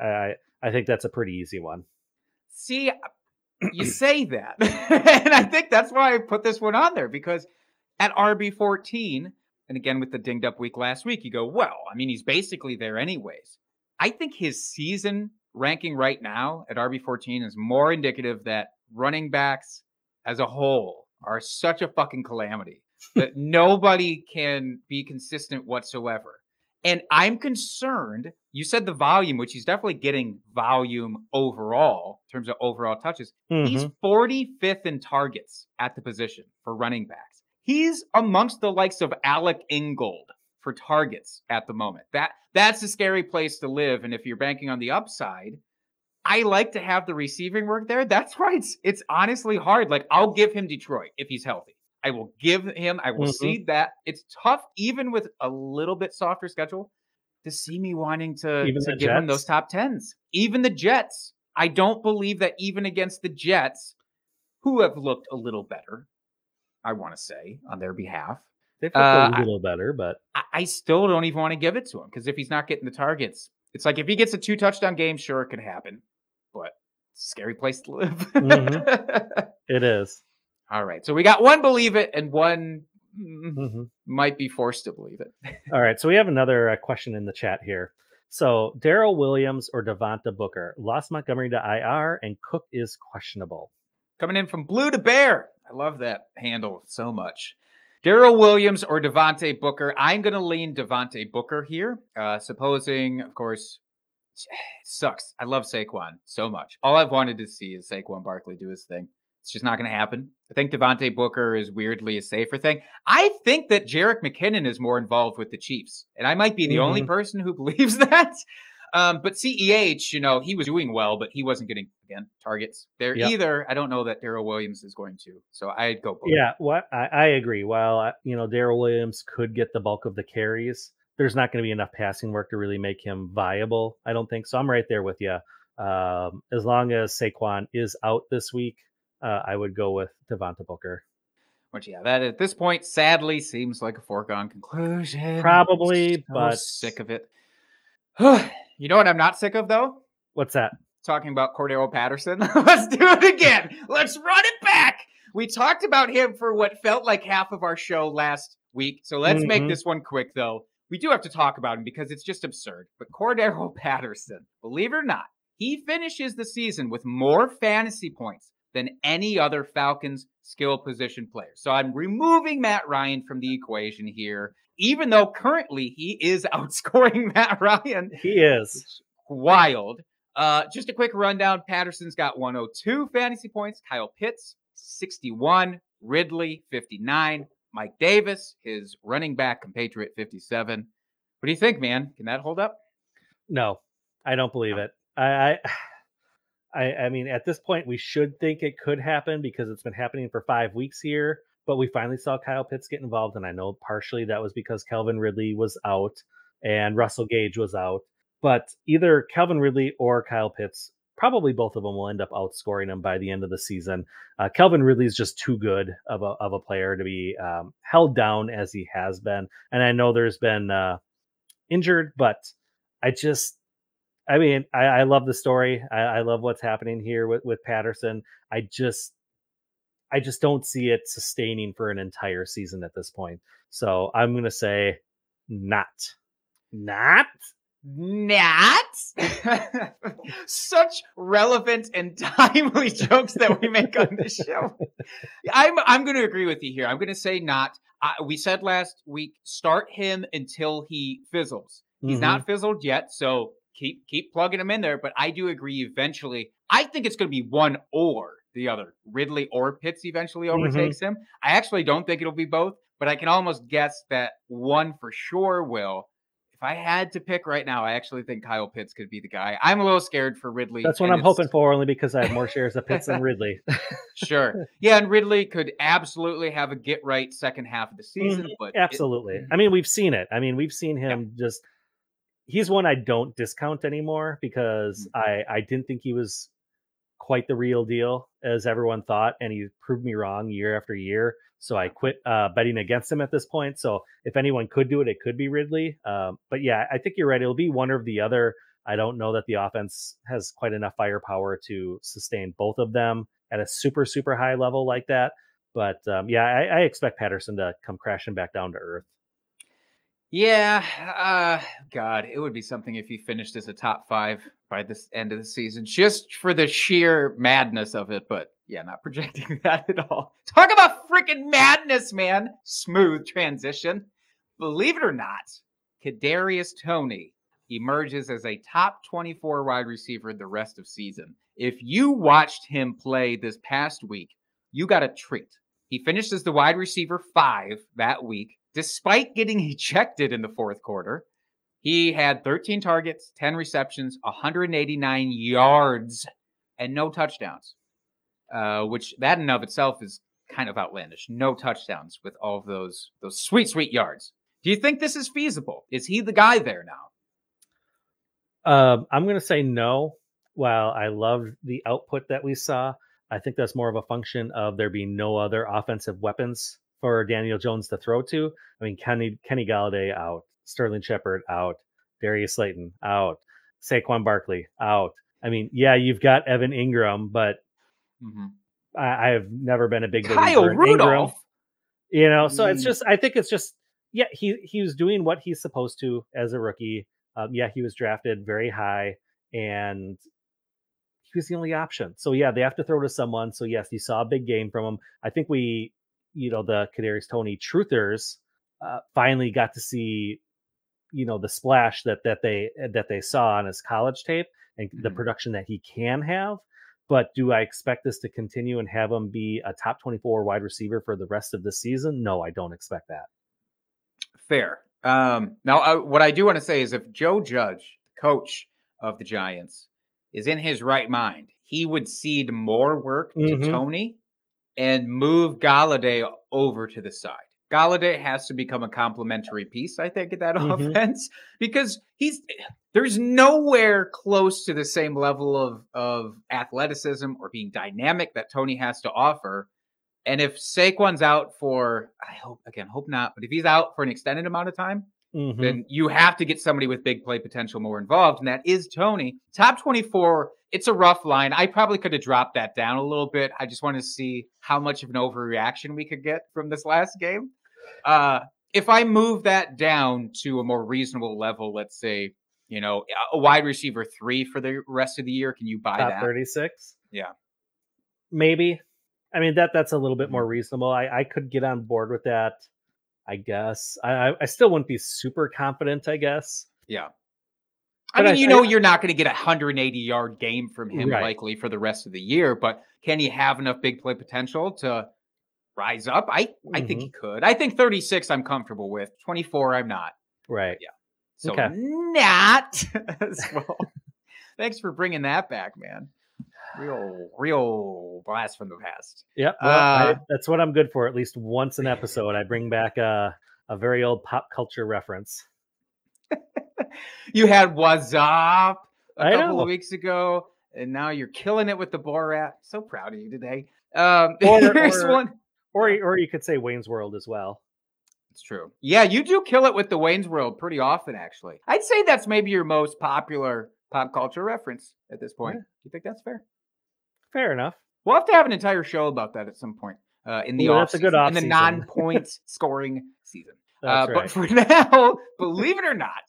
I I think that's a pretty easy one. See, you say that. and I think that's why I put this one on there because at RB 14, and again with the dinged up week last week, you go, well, I mean, he's basically there anyways. I think his season ranking right now at RB 14 is more indicative that running backs as a whole are such a fucking calamity that nobody can be consistent whatsoever. And I'm concerned. You said the volume, which he's definitely getting volume overall in terms of overall touches. He's Mhm. 45th in targets at the position for running backs. He's amongst the likes of Alec Ingold for targets at the moment. That that's a scary place to live. And if you're banking on the upside, I like to have the receiving work there. That's why it's it's honestly hard. Like I'll give him Detroit if he's healthy. I will give him. I will Mhm. see that. It's tough, even with a little bit softer schedule, to see me wanting to, Even to give him those top tens. Even the Jets. I don't believe that even against the Jets, who have looked a little better, I want to say on their behalf. They've looked Uh, a I- little better, but I, I still don't even want to give it to him because if he's not getting the targets, it's like if he gets a two touchdown game, sure it could happen, but scary place to live. Mhm. it is. All right, so we got one believe it and one mm, Mhm. might be forced to believe it. All right, so we have another uh, question in the chat here. So Darrel Williams or Devontae Booker lost Montgomery to IR, and Cook is questionable. Coming in from blue to bear, I love that handle so much. Darrel Williams or Devontae Booker. I'm going to lean Devontae Booker here. Uh, supposing, of course, sucks. I love Saquon so much. All I've wanted to see is Saquon Barkley do his thing. It's just not going to happen. I think Devontae Booker is weirdly a safer thing. I think that Jerick McKinnon is more involved with the Chiefs, and I might be the only Mhm. person who believes that. Um, but CEH, you know, he was doing well, but he wasn't getting again targets there Yep. either. I don't know that Darrel Williams is going to. So I'd go both. Yeah, what I, I agree. While uh, you know Darrel Williams could get the bulk of the carries, there's not going to be enough passing work to really make him viable. I don't think so. I'm right there with you. Um, as long as Saquon is out this week, uh, I would go with Devontae Booker. Which yeah, that at this point sadly seems like a foregone conclusion. Probably, So but- sick of it. you know what I'm not sick of though? What's that? talking about Cordarrelle Patterson. Let's do it again. Let's run it back. We talked about him for what felt like half of our show last week. So let's make Mhm. this one quick, though. We do have to talk about him because it's just absurd. But Cordarrelle Patterson, believe it or not, he finishes the season with more fantasy points than any other Falcons skill position player. So I'm removing Matt Ryan from the equation here, even though currently he is outscoring Matt Ryan He is. wild. Uh, just a quick rundown. Patterson's got 102 fantasy points. Kyle Pitts, 61. Ridley, 59. Mike Davis, his running back compatriot, 57. What do you think, man? Can that hold up? No, I don't believe it. I, I, I, I mean, at this point, we should think it could happen because it's been happening for five weeks here. But we finally saw Kyle Pitts get involved, and I know partially that was because Calvin Ridley was out and Russell Gage was out. But either Calvin Ridley or Kyle Pitts, probably both of them will end up outscoring him by the end of the season. Uh, Calvin Ridley is just too good of a of a player to be um, held down as he has been. And I know there's been uh, injured, but I just I mean, I, I love the story. I, I love what's happening here with, with Patterson. I just I just don't see it sustaining for an entire season at this point. So I'm gonna say not. Not? Not such relevant and timely jokes that we make on this show. I'm I'm going to agree with you here. I'm going to say not. I, we said last week, start him until he fizzles. He's Mhm. not fizzled yet, so keep keep plugging him in there. But I do agree. Eventually, I think it's going to be one or the other. Ridley or Pitts eventually overtakes him. I actually don't think it'll be both, but I can almost guess that one for sure will. If I had to pick right now, I actually think Kyle Pitts could be the guy. I'm a little scared for Ridley. That's what I'm it's- hoping for, only because I have more shares of Pitts than Ridley. Sure. Yeah, and Ridley could absolutely have a get right second half of the season, but Mm-hmm. Absolutely. I mean, we've seen it. I mean, we've seen him just. He's one I don't discount anymore because Mm-hmm. I I didn't think he was quite the real deal as everyone thought, and he proved me wrong year after year. So I quit uh, betting against him at this point. So if anyone could do it, it could be Ridley. Um, but yeah, I think you're right. It'll be one or the other. I don't know that the offense has quite enough firepower to sustain both of them at a super super high level like that. But um, yeah, I, I expect Patterson to come crashing back down to earth. Yeah, uh, God, it would be something if he finished as a top five by this end of the season, just for the sheer madness of it. But yeah, not projecting that at all. Talk about freaking madness, man! Smooth transition. Believe it or not, Kadarius Toney emerges as a top 24 wide receiver the rest of season. If you watched him play this past week, you got a treat. He finished as the wide receiver five that week, despite getting ejected in the fourth quarter. He had 13 targets, 10 receptions, 189 yards, and no touchdowns. Uh, which that in of itself is kind of outlandish. No touchdowns with all of those those sweet sweet yards. Do you think this is feasible? Is he the guy there now? Um, I'm going to say no. While I love the output that we saw, I think that's more of a function of there being no other offensive weapons for Daniel Jones to throw to. I mean, Kenny Kenny Golladay out, Sterling Shepard out, Darius Slayton out, Saquon Barkley out. I mean, yeah, you've got Evan Engram, but Mhm. I, have never been a big Kyle in Engram. Rudolph. You know, so it's Mm. just I think it's just yeah, he he was doing what he's supposed to as a rookie. Um, yeah, he was drafted very high, and he was the only option. So yeah, they have to throw to someone. So yes, you saw a big game from him. I think we, you know, the Kadarius Toney truthers uh, finally got to see, you know, the splash that that they that they saw on his college tape and the Mhm. production that he can have. But do I expect this to continue and have him be a top 24 wide receiver for the rest of the season? No, I don't expect that. Fair. Um, now, uh, what I do want to say is if Joe Judge, coach, of the Giants is in his right mind, he would cede more work to Mhm. Toney and move Golladay over to the side. Golladay has to become a complementary piece, I think, in that Mhm. offense because he's there's nowhere close to the same level of of athleticism or being dynamic that Toney has to offer. And if Saquon's out for, I hope again, hope not, but if he's out for an extended amount of time, Mhm. then you have to get somebody with big play potential more involved, and that is Toney. Top 24, it's a rough line. I probably could have dropped that down a little bit. I just want to see how much of an overreaction we could get from this last game. Uh, if I move that down to a more reasonable level, let's say, you know, a wide receiver three for the rest of the year, can you buy top that? 36 Yeah. maybe i mean that that's a little bit Mm-hmm. more reasonable i i could get on board with that i guess i i, I still wouldn't be super confident i guess Yeah. I But mean, I- you I- know, you're not going to get a 180 yard game from him Right. likely for the rest of the year, but can he have enough big play potential to rise up? I, I think he Mm-hmm. could. I think 36 I'm comfortable with. 24 I'm not. right Yeah. So Okay. not as well. Thanks for bringing that back, man. Real, real blast from the past. Yep. Well, Uh, that's what I'm good for. At least once an episode, I bring back a a very old pop culture reference. You had What's Up a I couple know. of weeks ago, and now you're killing it with the Borat. So proud of you today. Um, Or- or- one. Or or you could say Wayne's World as well. It's true. Yeah, you do kill it with the Wayne's World pretty often, actually. I'd say that's maybe your most popular pop culture reference at this point. Yeah. Do you think that's fair? Fair enough. We'll have to have an entire show about that at some point uh, in the Ooh, off that's a good in the non-point scoring season. Uh, right. But for now, believe it or not,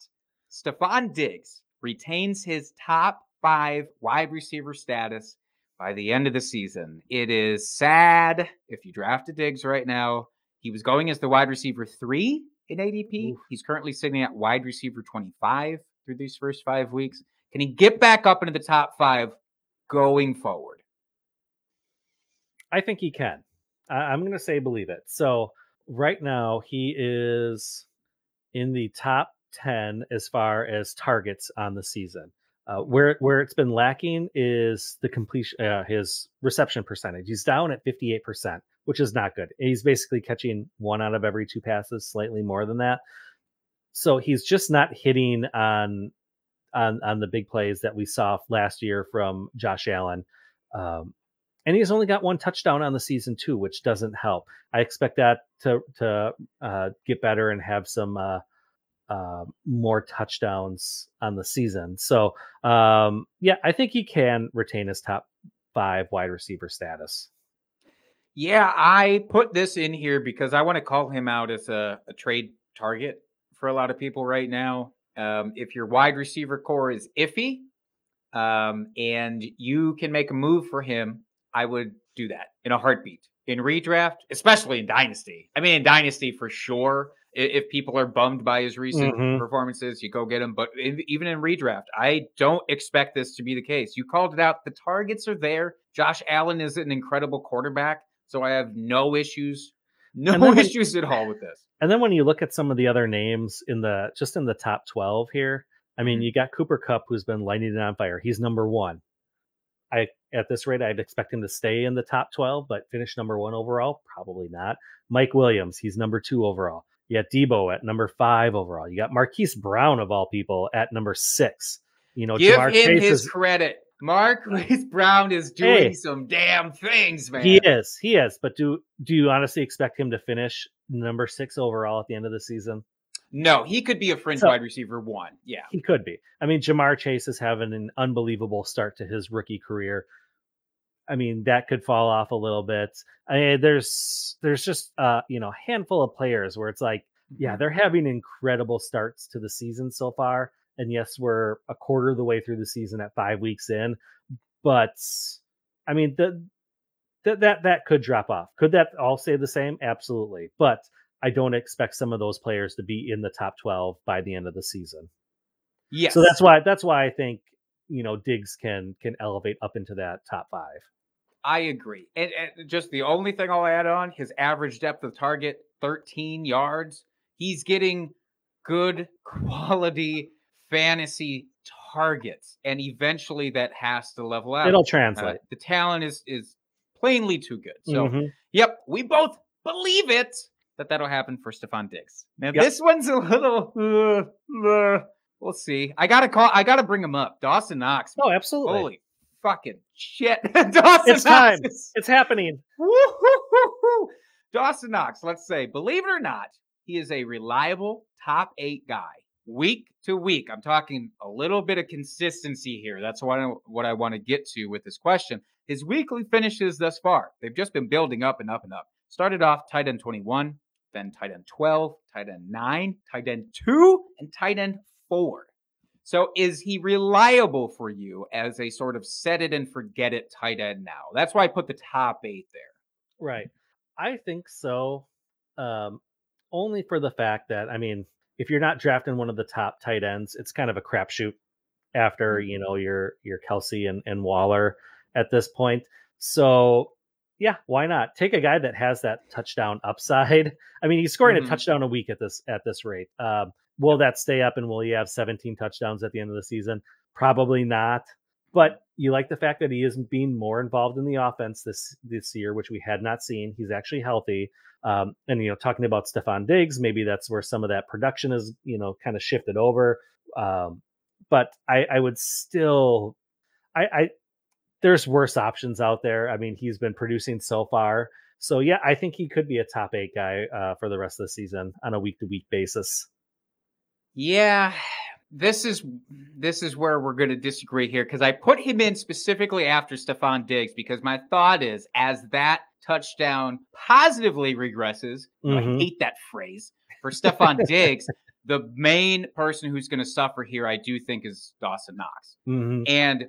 Stefon Diggs retains his top five wide receiver status by the end of the season. It is sad if you drafted Diggs right now. He was going as the wide receiver three in ADP. Oof. He's currently sitting at wide receiver 25 through these first five weeks. Can he get back up into the top five going forward? I think he can. I, I'm going to say believe it. So right now he is in the top ten as far as targets on the season. Uh, where where it's been lacking is the completion, uh, his reception percentage. He's down at 58 percent, which is not good. He's basically catching one out of every two passes, slightly more than that. So he's just not hitting on on on the big plays that we saw last year from Josh Allen. Um, and he's only got one touchdown on the season too, which doesn't help. I expect that to to uh, get better and have some uh, uh, more touchdowns on the season. So um, yeah, I think he can retain his top five wide receiver status. Yeah, I put this in here because I want to call him out as a, a trade target for a lot of people right now. Um, if your wide receiver core is iffy um, and you can make a move for him, I would do that in a heartbeat. In redraft, especially in Dynasty. I mean, in Dynasty for sure. If people are bummed by his recent Mhm. performances, you go get him. But even in redraft, I don't expect this to be the case. You called it out. The targets are there. Josh Allen is an incredible quarterback. So I have no issues, no then when- issues at all with this. And then when you look at some of the other names in the just in the top 12 here, I mean, Mhm. you got Cooper Kupp who's been lighting it on fire. He's number 1. I at this rate I'd expect him to stay in the top 12, but finish number 1 overall, probably not. Mike Williams, he's number 2 overall. You got Deebo at number 5 overall. You got Marquise Brown of all people at number 6. You know, Give Ja'Marr him his is- credit. Marquise Brown is doing Hey. some damn things, man. he is. He is, but do do you honestly expect him to finish number 6 overall at the end of the season? No, he could be a fringe So- wide receiver one. Yeah. He could be. I mean, Ja'Marr Chase is having an unbelievable start to his rookie career. I mean, that could fall off a little bit. I mean, there's there's just uh, you know, a handful of players where it's like, yeah, they're having incredible starts to the season so far. And yes, we're a quarter of the way through the season at five weeks in, but I mean, the, that that that could drop off. Could that all stay the same? Absolutely. But I don't expect some of those players to be in the top 12 by the end of the season. Yeah. So that's why that's why I think you know Diggs can can elevate up into that top five. I agree. And, and just the only thing I'll add on his average depth of target, 13 yards. He's getting good quality fantasy targets, and eventually that has to level out. It'll Uh, translate. the talent is is plainly too good. So, Mhm. yep, we both believe it that that'll happen for Stefon Diggs. Now, Yep. this one's a little. uh, uh, we'll see. I gotta call. I gotta bring him up. Dawson Knox. Oh, absolutely. Holy fucking shit! Dawson It's Knox time. is- It's happening. Woo-hoo-hoo-hoo. Dawson Knox, let's say, believe it or not, he is a reliable top eight guy week to week. I'm talking a little bit of consistency here. That's what I, what I want to get to with this question. His weekly finishes thus far, they've just been building up and up and up. Started off tight end 21, then tight end 12, tight end 9, tight end 2, and tight end 4. So is he reliable for you as a sort of set it and forget it tight end now? That's why I put the top eight there. Right. I think so. Um, only for the fact that I mean, if you're not drafting one of the top tight ends, it's kind of a crapshoot after you know your your Kelce and, and Waller at this point. So yeah, why not take a guy that has that touchdown upside? I mean, he's scoring Mhm. a touchdown a week at this at this rate. Um, will that stay up and will he have 17 touchdowns at the end of the season? Probably not. But you like the fact that he is being more involved in the offense this this year, which we had not seen. He's actually healthy. Um, and you know, talking about Stefon Diggs, maybe that's where some of that production is, you know, kind of shifted over. Um, but I, I would still, I, I, there's worse options out there. I mean, he's been producing so far, so yeah, I think he could be a top eight guy uh, for the rest of the season on a week to week basis. Yeah, this is this is where we're going to disagree here because I put him in specifically after Stefon Diggs because my thought is as that touchdown positively regresses, Mhm. I hate that phrase for Stefon Diggs. The main person who's going to suffer here, I do think, is Dawson Knox. Mm-hmm. And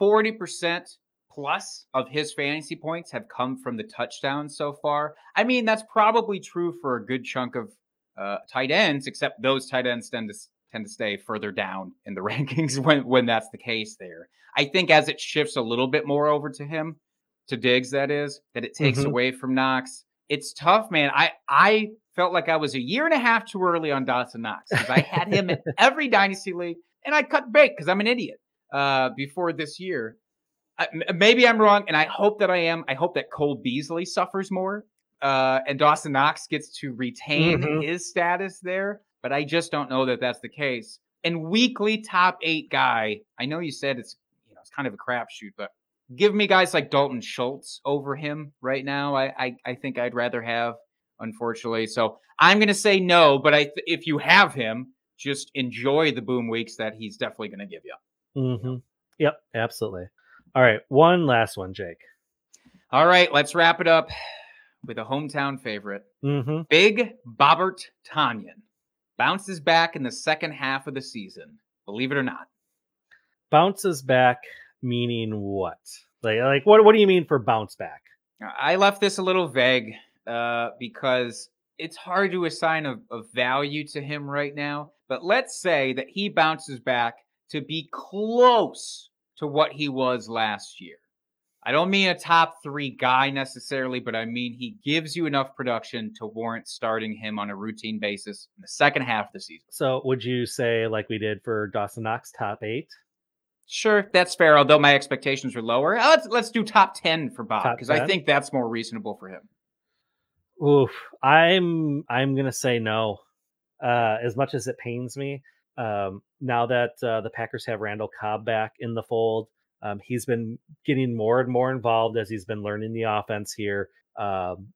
40% plus of his fantasy points have come from the touchdowns so far. I mean, that's probably true for a good chunk of uh, tight ends, except those tight ends tend to tend to stay further down in the rankings when when that's the case. There, I think as it shifts a little bit more over to him, to Diggs, that is, that it takes Mhm. away from Knox. It's tough, man. I I felt like I was a year and a half too early on Dawson Knox because I had him in every dynasty league, and I cut bait because I'm an idiot uh, before this year. I, maybe I'm wrong, and I hope that I am. I hope that Cole Beasley suffers more, uh, and Dawson Knox gets to retain Mhm. his status there. But I just don't know that that's the case. And weekly top eight guy, I know you said it's you know it's kind of a crapshoot, but give me guys like Dalton Schultz over him right now. I I, I think I'd rather have, unfortunately. So I'm gonna say no. But I th- if you have him, just enjoy the boom weeks that he's definitely gonna give you. Mm-hmm. Yep, absolutely. All right, one last one, Jake. All right, let's wrap it up with a hometown favorite. Mm-hmm. Big Bobbert Tonyan bounces back in the second half of the season. Believe it or not. Bounces back, meaning what? Like, like what? What do you mean for bounce back? I left this a little vague uh, because it's hard to assign a, a value to him right now. But let's say that he bounces back to be close to what he was last year. I don't mean a top three guy necessarily, but I mean he gives you enough production to warrant starting him on a routine basis in the second half of the season. So, would you say like we did for Dawson Knox, top eight? Sure, that's fair. Although my expectations are lower, Uh, let's let's do top ten for Bob because I think that's more reasonable for him. Oof, I'm I'm gonna say no. Uh, as much as it pains me, um, now that uh, the Packers have Randall Cobb back in the fold, um, he's been getting more and more involved as he's been learning the offense here um,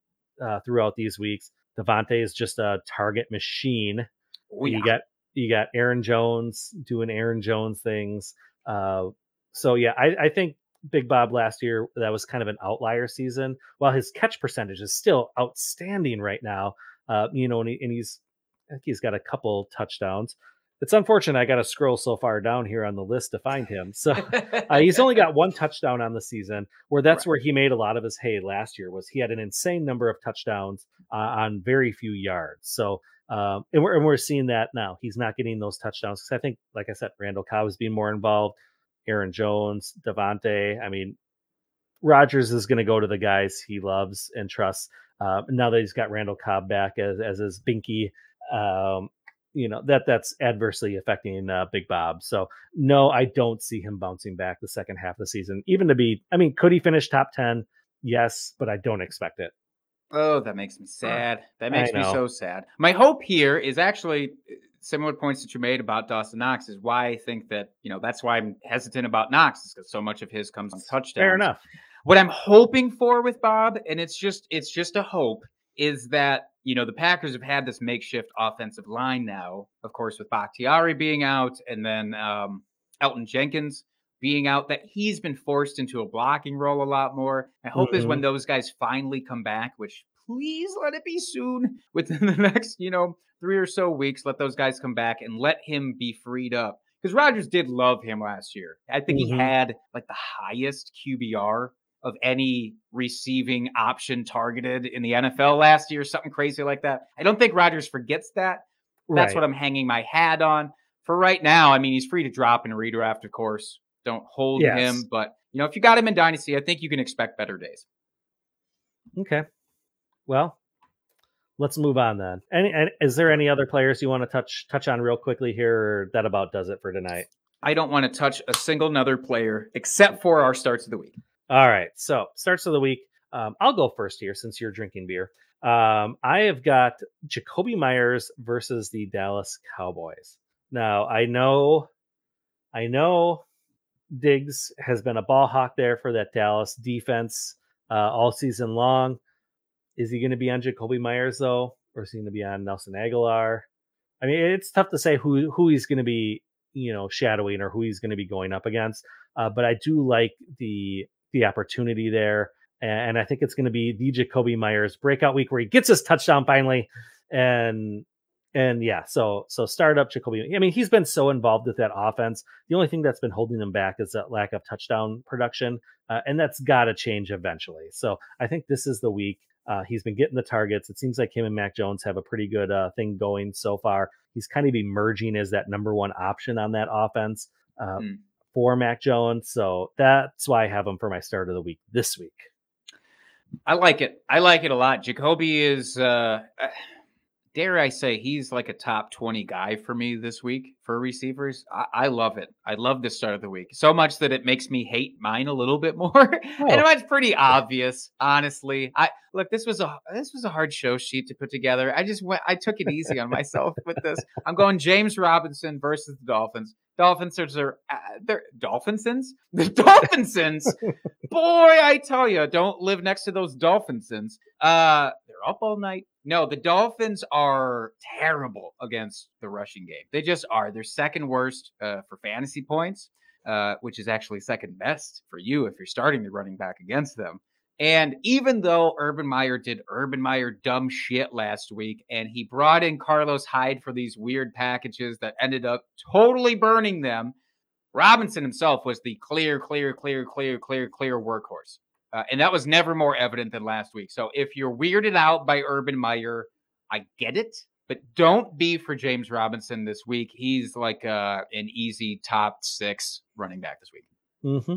uh, throughout these weeks. Davante is just a target machine. Oh, yeah. You got you got Aaron Jones doing Aaron Jones things. Uh, so yeah, I, I think Big Bob last year that was kind of an outlier season. While his catch percentage is still outstanding right now, uh, you know, and, he, and he's I think he's got a couple touchdowns. It's unfortunate I got to scroll so far down here on the list to find him. So uh, he's only got one touchdown on the season. Where that's Right. where he made a lot of his hay last year was he had an insane number of touchdowns uh, on very few yards. So um, and we're and we're seeing that now. He's not getting those touchdowns because I think, like I said, Randall Cobb is being more involved. Aaron Jones, Davante. I mean, Rodgers is going to go to the guys he loves and trusts. Uh, now that he's got Randall Cobb back as as his binky, um, you know that that's adversely affecting uh, Big Bob. So no, I don't see him bouncing back the second half of the season. Even to be, I mean, could he finish top ten? Yes, but I don't expect it. Oh, that makes me sad. That makes me so sad. My hope here is actually uh, similar points that you made about Dawson Knox is why I think that, you know, that's why I'm hesitant about Knox is because so much of his comes on touchdowns. Fair enough. What I'm hoping for with Bob, and it's just it's just a hope, is that you know the Packers have had this makeshift offensive line now, of course, with Bakhtiari being out, and then um, Elgton Jenkins being out, that he's been forced into a blocking role a lot more. I hope mm-hmm. is when those guys finally come back, which please let it be soon, within the next you know three or so weeks, let those guys come back and let him be freed up. Because Rodgers did love him last year. I think mm-hmm. he had like the highest QBR of any receiving option targeted in the NFL last year, something crazy like that. I don't think Rodgers forgets that. That's right. what I'm hanging my hat on. For right now, I mean, he's free to drop and redraft, of course. Don't hold yes. him, but you know, if you got him in Dynasty, I think you can expect better days. Okay. Well, let's move on then. Any, is there any other players you want to touch touch on real quickly here, or that about does it for tonight? I don't want to touch a single another player except for our starts of the week. All right. So starts of the week. Um, I'll go first here since you're drinking beer. Um, I have got Jakobi Meyers versus the Dallas Cowboys. Now I know, I know, Diggs has been a ball hawk there for that Dallas defense uh, all season long. Is he going to be on Jakobi Meyers though, or is he going to be on Nelson Agholor? I mean, it's tough to say who who he's going to be, you know, shadowing or who he's going to be going up against. Uh, but I do like the the opportunity there. And I think it's going to be the Jakobi Meyers breakout week where he gets his touchdown finally. And and yeah, so so startup Jakobi. I mean, he's been so involved with that offense. The only thing that's been holding him back is that lack of touchdown production, uh, and that's got to change eventually. So I think this is the week. Uh, he's been getting the targets. It seems like him and Mac Jones have a pretty good uh, thing going so far. He's kind of emerging as that number one option on that offense. Mm for Mac Jones. So that's why I have him for my start of the week this week. I like it. I like it a lot. Jacoby is uh dare I say, he's like a top 20 guy for me this week for receivers. I, I love it. I love the start of the week so much that it makes me hate mine a little bit more. Oh. and it's pretty obvious, honestly. I look, this was a this was a hard show sheet to put together. I just went I took it easy on myself with this. I'm going James Robinson versus the Dolphins. Dolphins are uh, they're Dolphinsons. The Dolphinsons, boy, I tell you, don't live next to those Dolphinsons. Uh, they're up all night. No, the Dolphins are terrible against the rushing game. They just are. They're second worst uh, for fantasy points, uh, which is actually second best for you if you're starting the running back against them. And even though Urban Meyer did Urban Meyer dumb shit last week, and he brought in Carlos Hyde for these weird packages that ended up totally burning them, Robinson himself was the clear, clear, clear, clear, clear, clear workhorse. Uh, and that was never more evident than last week. So if you're weirded out by Urban Meyer, I get it, but don't be for James Robinson this week. He's like uh, an easy top six running back this week. Mm-hmm.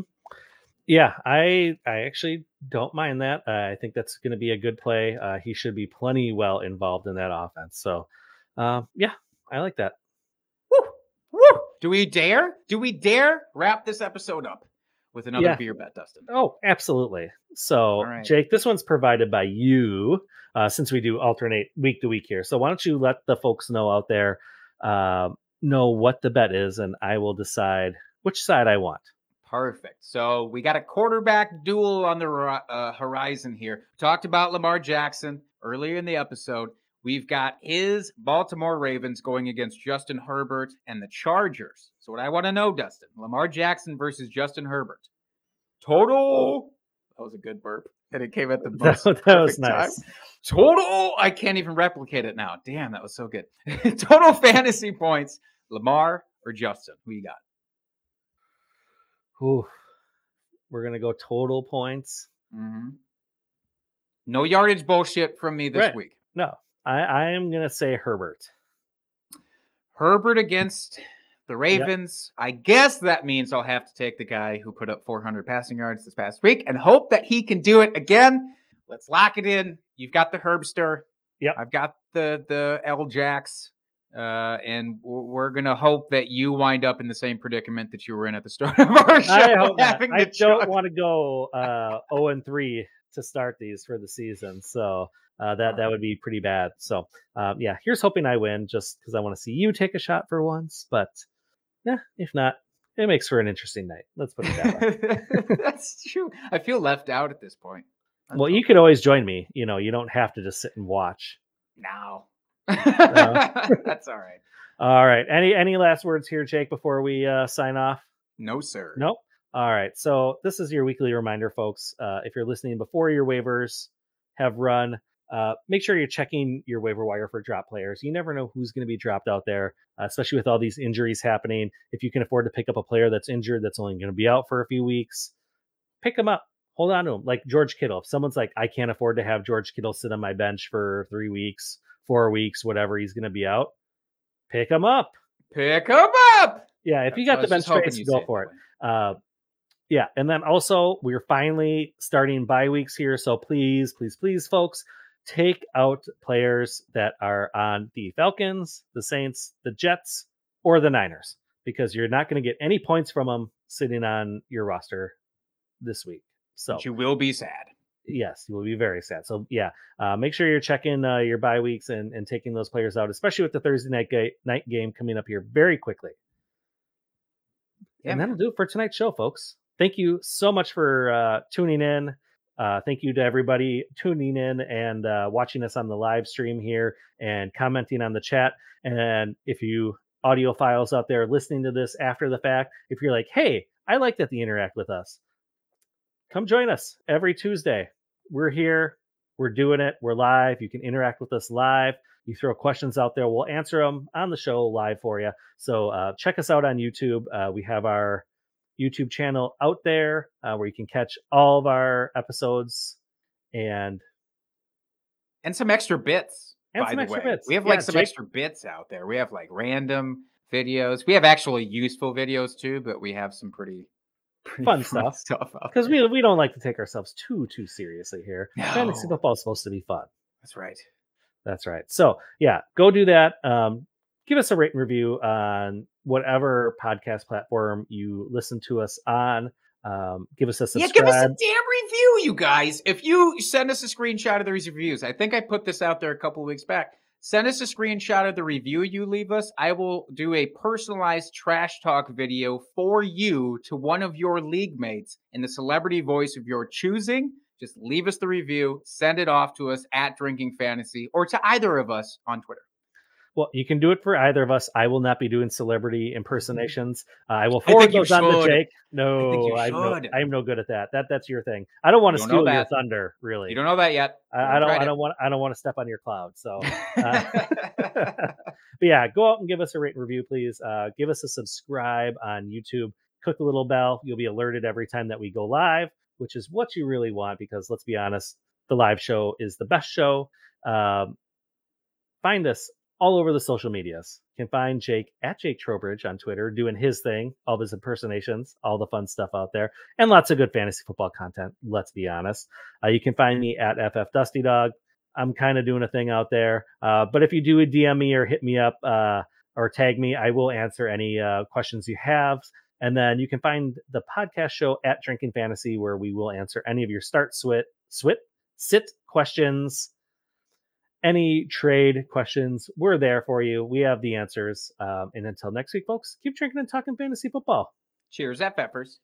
Yeah, I I actually don't mind that. Uh, I think that's going to be a good play. Uh, he should be plenty well involved in that offense. So, uh, yeah, I like that. Woo, woo. Do we dare? Do we dare wrap this episode up? With another yeah. beer bet, Dustin. Oh, absolutely. So, right. Jake, this one's provided by you uh, since we do alternate week to week here. So, why don't you let the folks know out there uh, know what the bet is, and I will decide which side I want. Perfect. So, we got a quarterback duel on the uh, horizon here. Talked about Lamar Jackson earlier in the episode. We've got his Baltimore Ravens going against Justin Herbert and the Chargers. So, what I want to know, Dustin Lamar Jackson versus Justin Herbert. Total. That was a good burp. And it came at the most that, that was nice. Time. Total. I can't even replicate it now. Damn, that was so good. Total fantasy points. Lamar or Justin? Who you got? Ooh, we're gonna go total points. Mm-hmm. No yardage bullshit from me this right. week. No, I, I am gonna say Herbert. Herbert against the Ravens. Yep. I guess that means I'll have to take the guy who put up 400 passing yards this past week and hope that he can do it again. Let's lock it in. You've got the Herbster. Yep. I've got the the L Jacks. Uh, and we're gonna hope that you wind up in the same predicament that you were in at the start of our show. I hope not. I don't want to go uh 0 and 3 to start these for the season. So uh, that that would be pretty bad. So um, yeah, here's hoping I win, just because I want to see you take a shot for once. But yeah, if not, it makes for an interesting night. Let's put it that way. That's true. I feel left out at this point. well, you could always join me. You know, you don't have to just sit and watch. now. That's all right. All right. Any any last words here, Jake, before we uh, sign off? No, sir. Nope. All right. So this is your weekly reminder, folks. Uh, if you're listening before your waivers have run, uh, make sure you're checking your waiver wire for drop players. You never know who's going to be dropped out there, uh, especially with all these injuries happening. If you can afford to pick up a player that's injured, that's only going to be out for a few weeks, pick them up. Hold on to them. Like George Kittle. If someone's like, I can't afford to have George Kittle sit on my bench for three weeks, four weeks, whatever he's going to be out, pick him up. Pick 'em up. Yeah, if you got the bench space, go for it. that. Uh, yeah, and then also we're finally starting bye weeks here, so please, please, please, folks, take out players that are on the Falcons, the Saints, the Jets, or the Niners because you're not going to get any points from them sitting on your roster this week. So But you will be sad. yes, you will be very sad. So yeah, uh, make sure you're checking uh, your bye weeks and, and taking those players out, especially with the Thursday night ga- night game coming up here very quickly. Yeah, and that'll do it for tonight's show, folks. Thank you so much for uh, tuning in. Uh, thank you to everybody tuning in and uh, watching us on the live stream here and commenting on the chat. And if you audio files out there listening to this after the fact, if you're like, hey, I like that they interact with us, come join us every Tuesday. We're here. We're doing it. We're live. You can interact with us live. You throw questions out there, we'll answer them on the show live for you. So uh, check us out on YouTube. Uh, we have our YouTube channel out there uh, where you can catch all of our episodes and and some extra bits. And by some the extra way. bits. We have Yeah, like some Jake- extra bits out there. We have like random videos. We have actually useful videos too, but we have some pretty, pretty Fun stuff. because we we don't like to take ourselves too too seriously here. Fantasy No. football is supposed to be fun. That's right. That's right. So yeah, go do that. Um, give us a rate and review on whatever podcast platform you listen to us on. Um, give us a Yeah, give us a damn review, you guys. If you send us a screenshot of these reviews, I think I put this out there a couple of weeks back. Send us a screenshot of the review you leave us. I will do a personalized trash talk video for you to one of your league mates in the celebrity voice of your choosing. Just leave us the review, send it off to us at Drinking Fantasy or to either of us on Twitter. Well, you can do it for either of us. I will not be doing celebrity impersonations. Uh, I will I forward you those on to. Jake. No, think I'm no. I'm no good at that. That that's your thing. I don't want to You steal your thunder. Really, You don't know that yet. I, I don't. I don't want. I don't want to step on your cloud. So, uh, but yeah, go out and give us a rate and review, please. Uh, give us a subscribe on YouTube. Click the little bell. You'll be alerted every time that we go live, which is what you really want because let's be honest, the live show is the best show. Um, find us all over the social medias. You can find Jake at Jake Trowbridge on Twitter doing his thing, all his impersonations, all the fun stuff out there, and lots of good fantasy football content. Let's be honest. Uh, you can find me at FF Dusty Dog. I'm kind of doing a thing out there. Uh, but if you do a DM me or hit me up uh, or tag me, I will answer any uh, questions you have. And then you can find the podcast show at Drinking Fantasy, where we will answer any of your start, swit, swit, sit questions, any trade questions. We're there for you. We have the answers. Um, and until next week, folks, keep drinking and talking fantasy football. Cheers, FFers.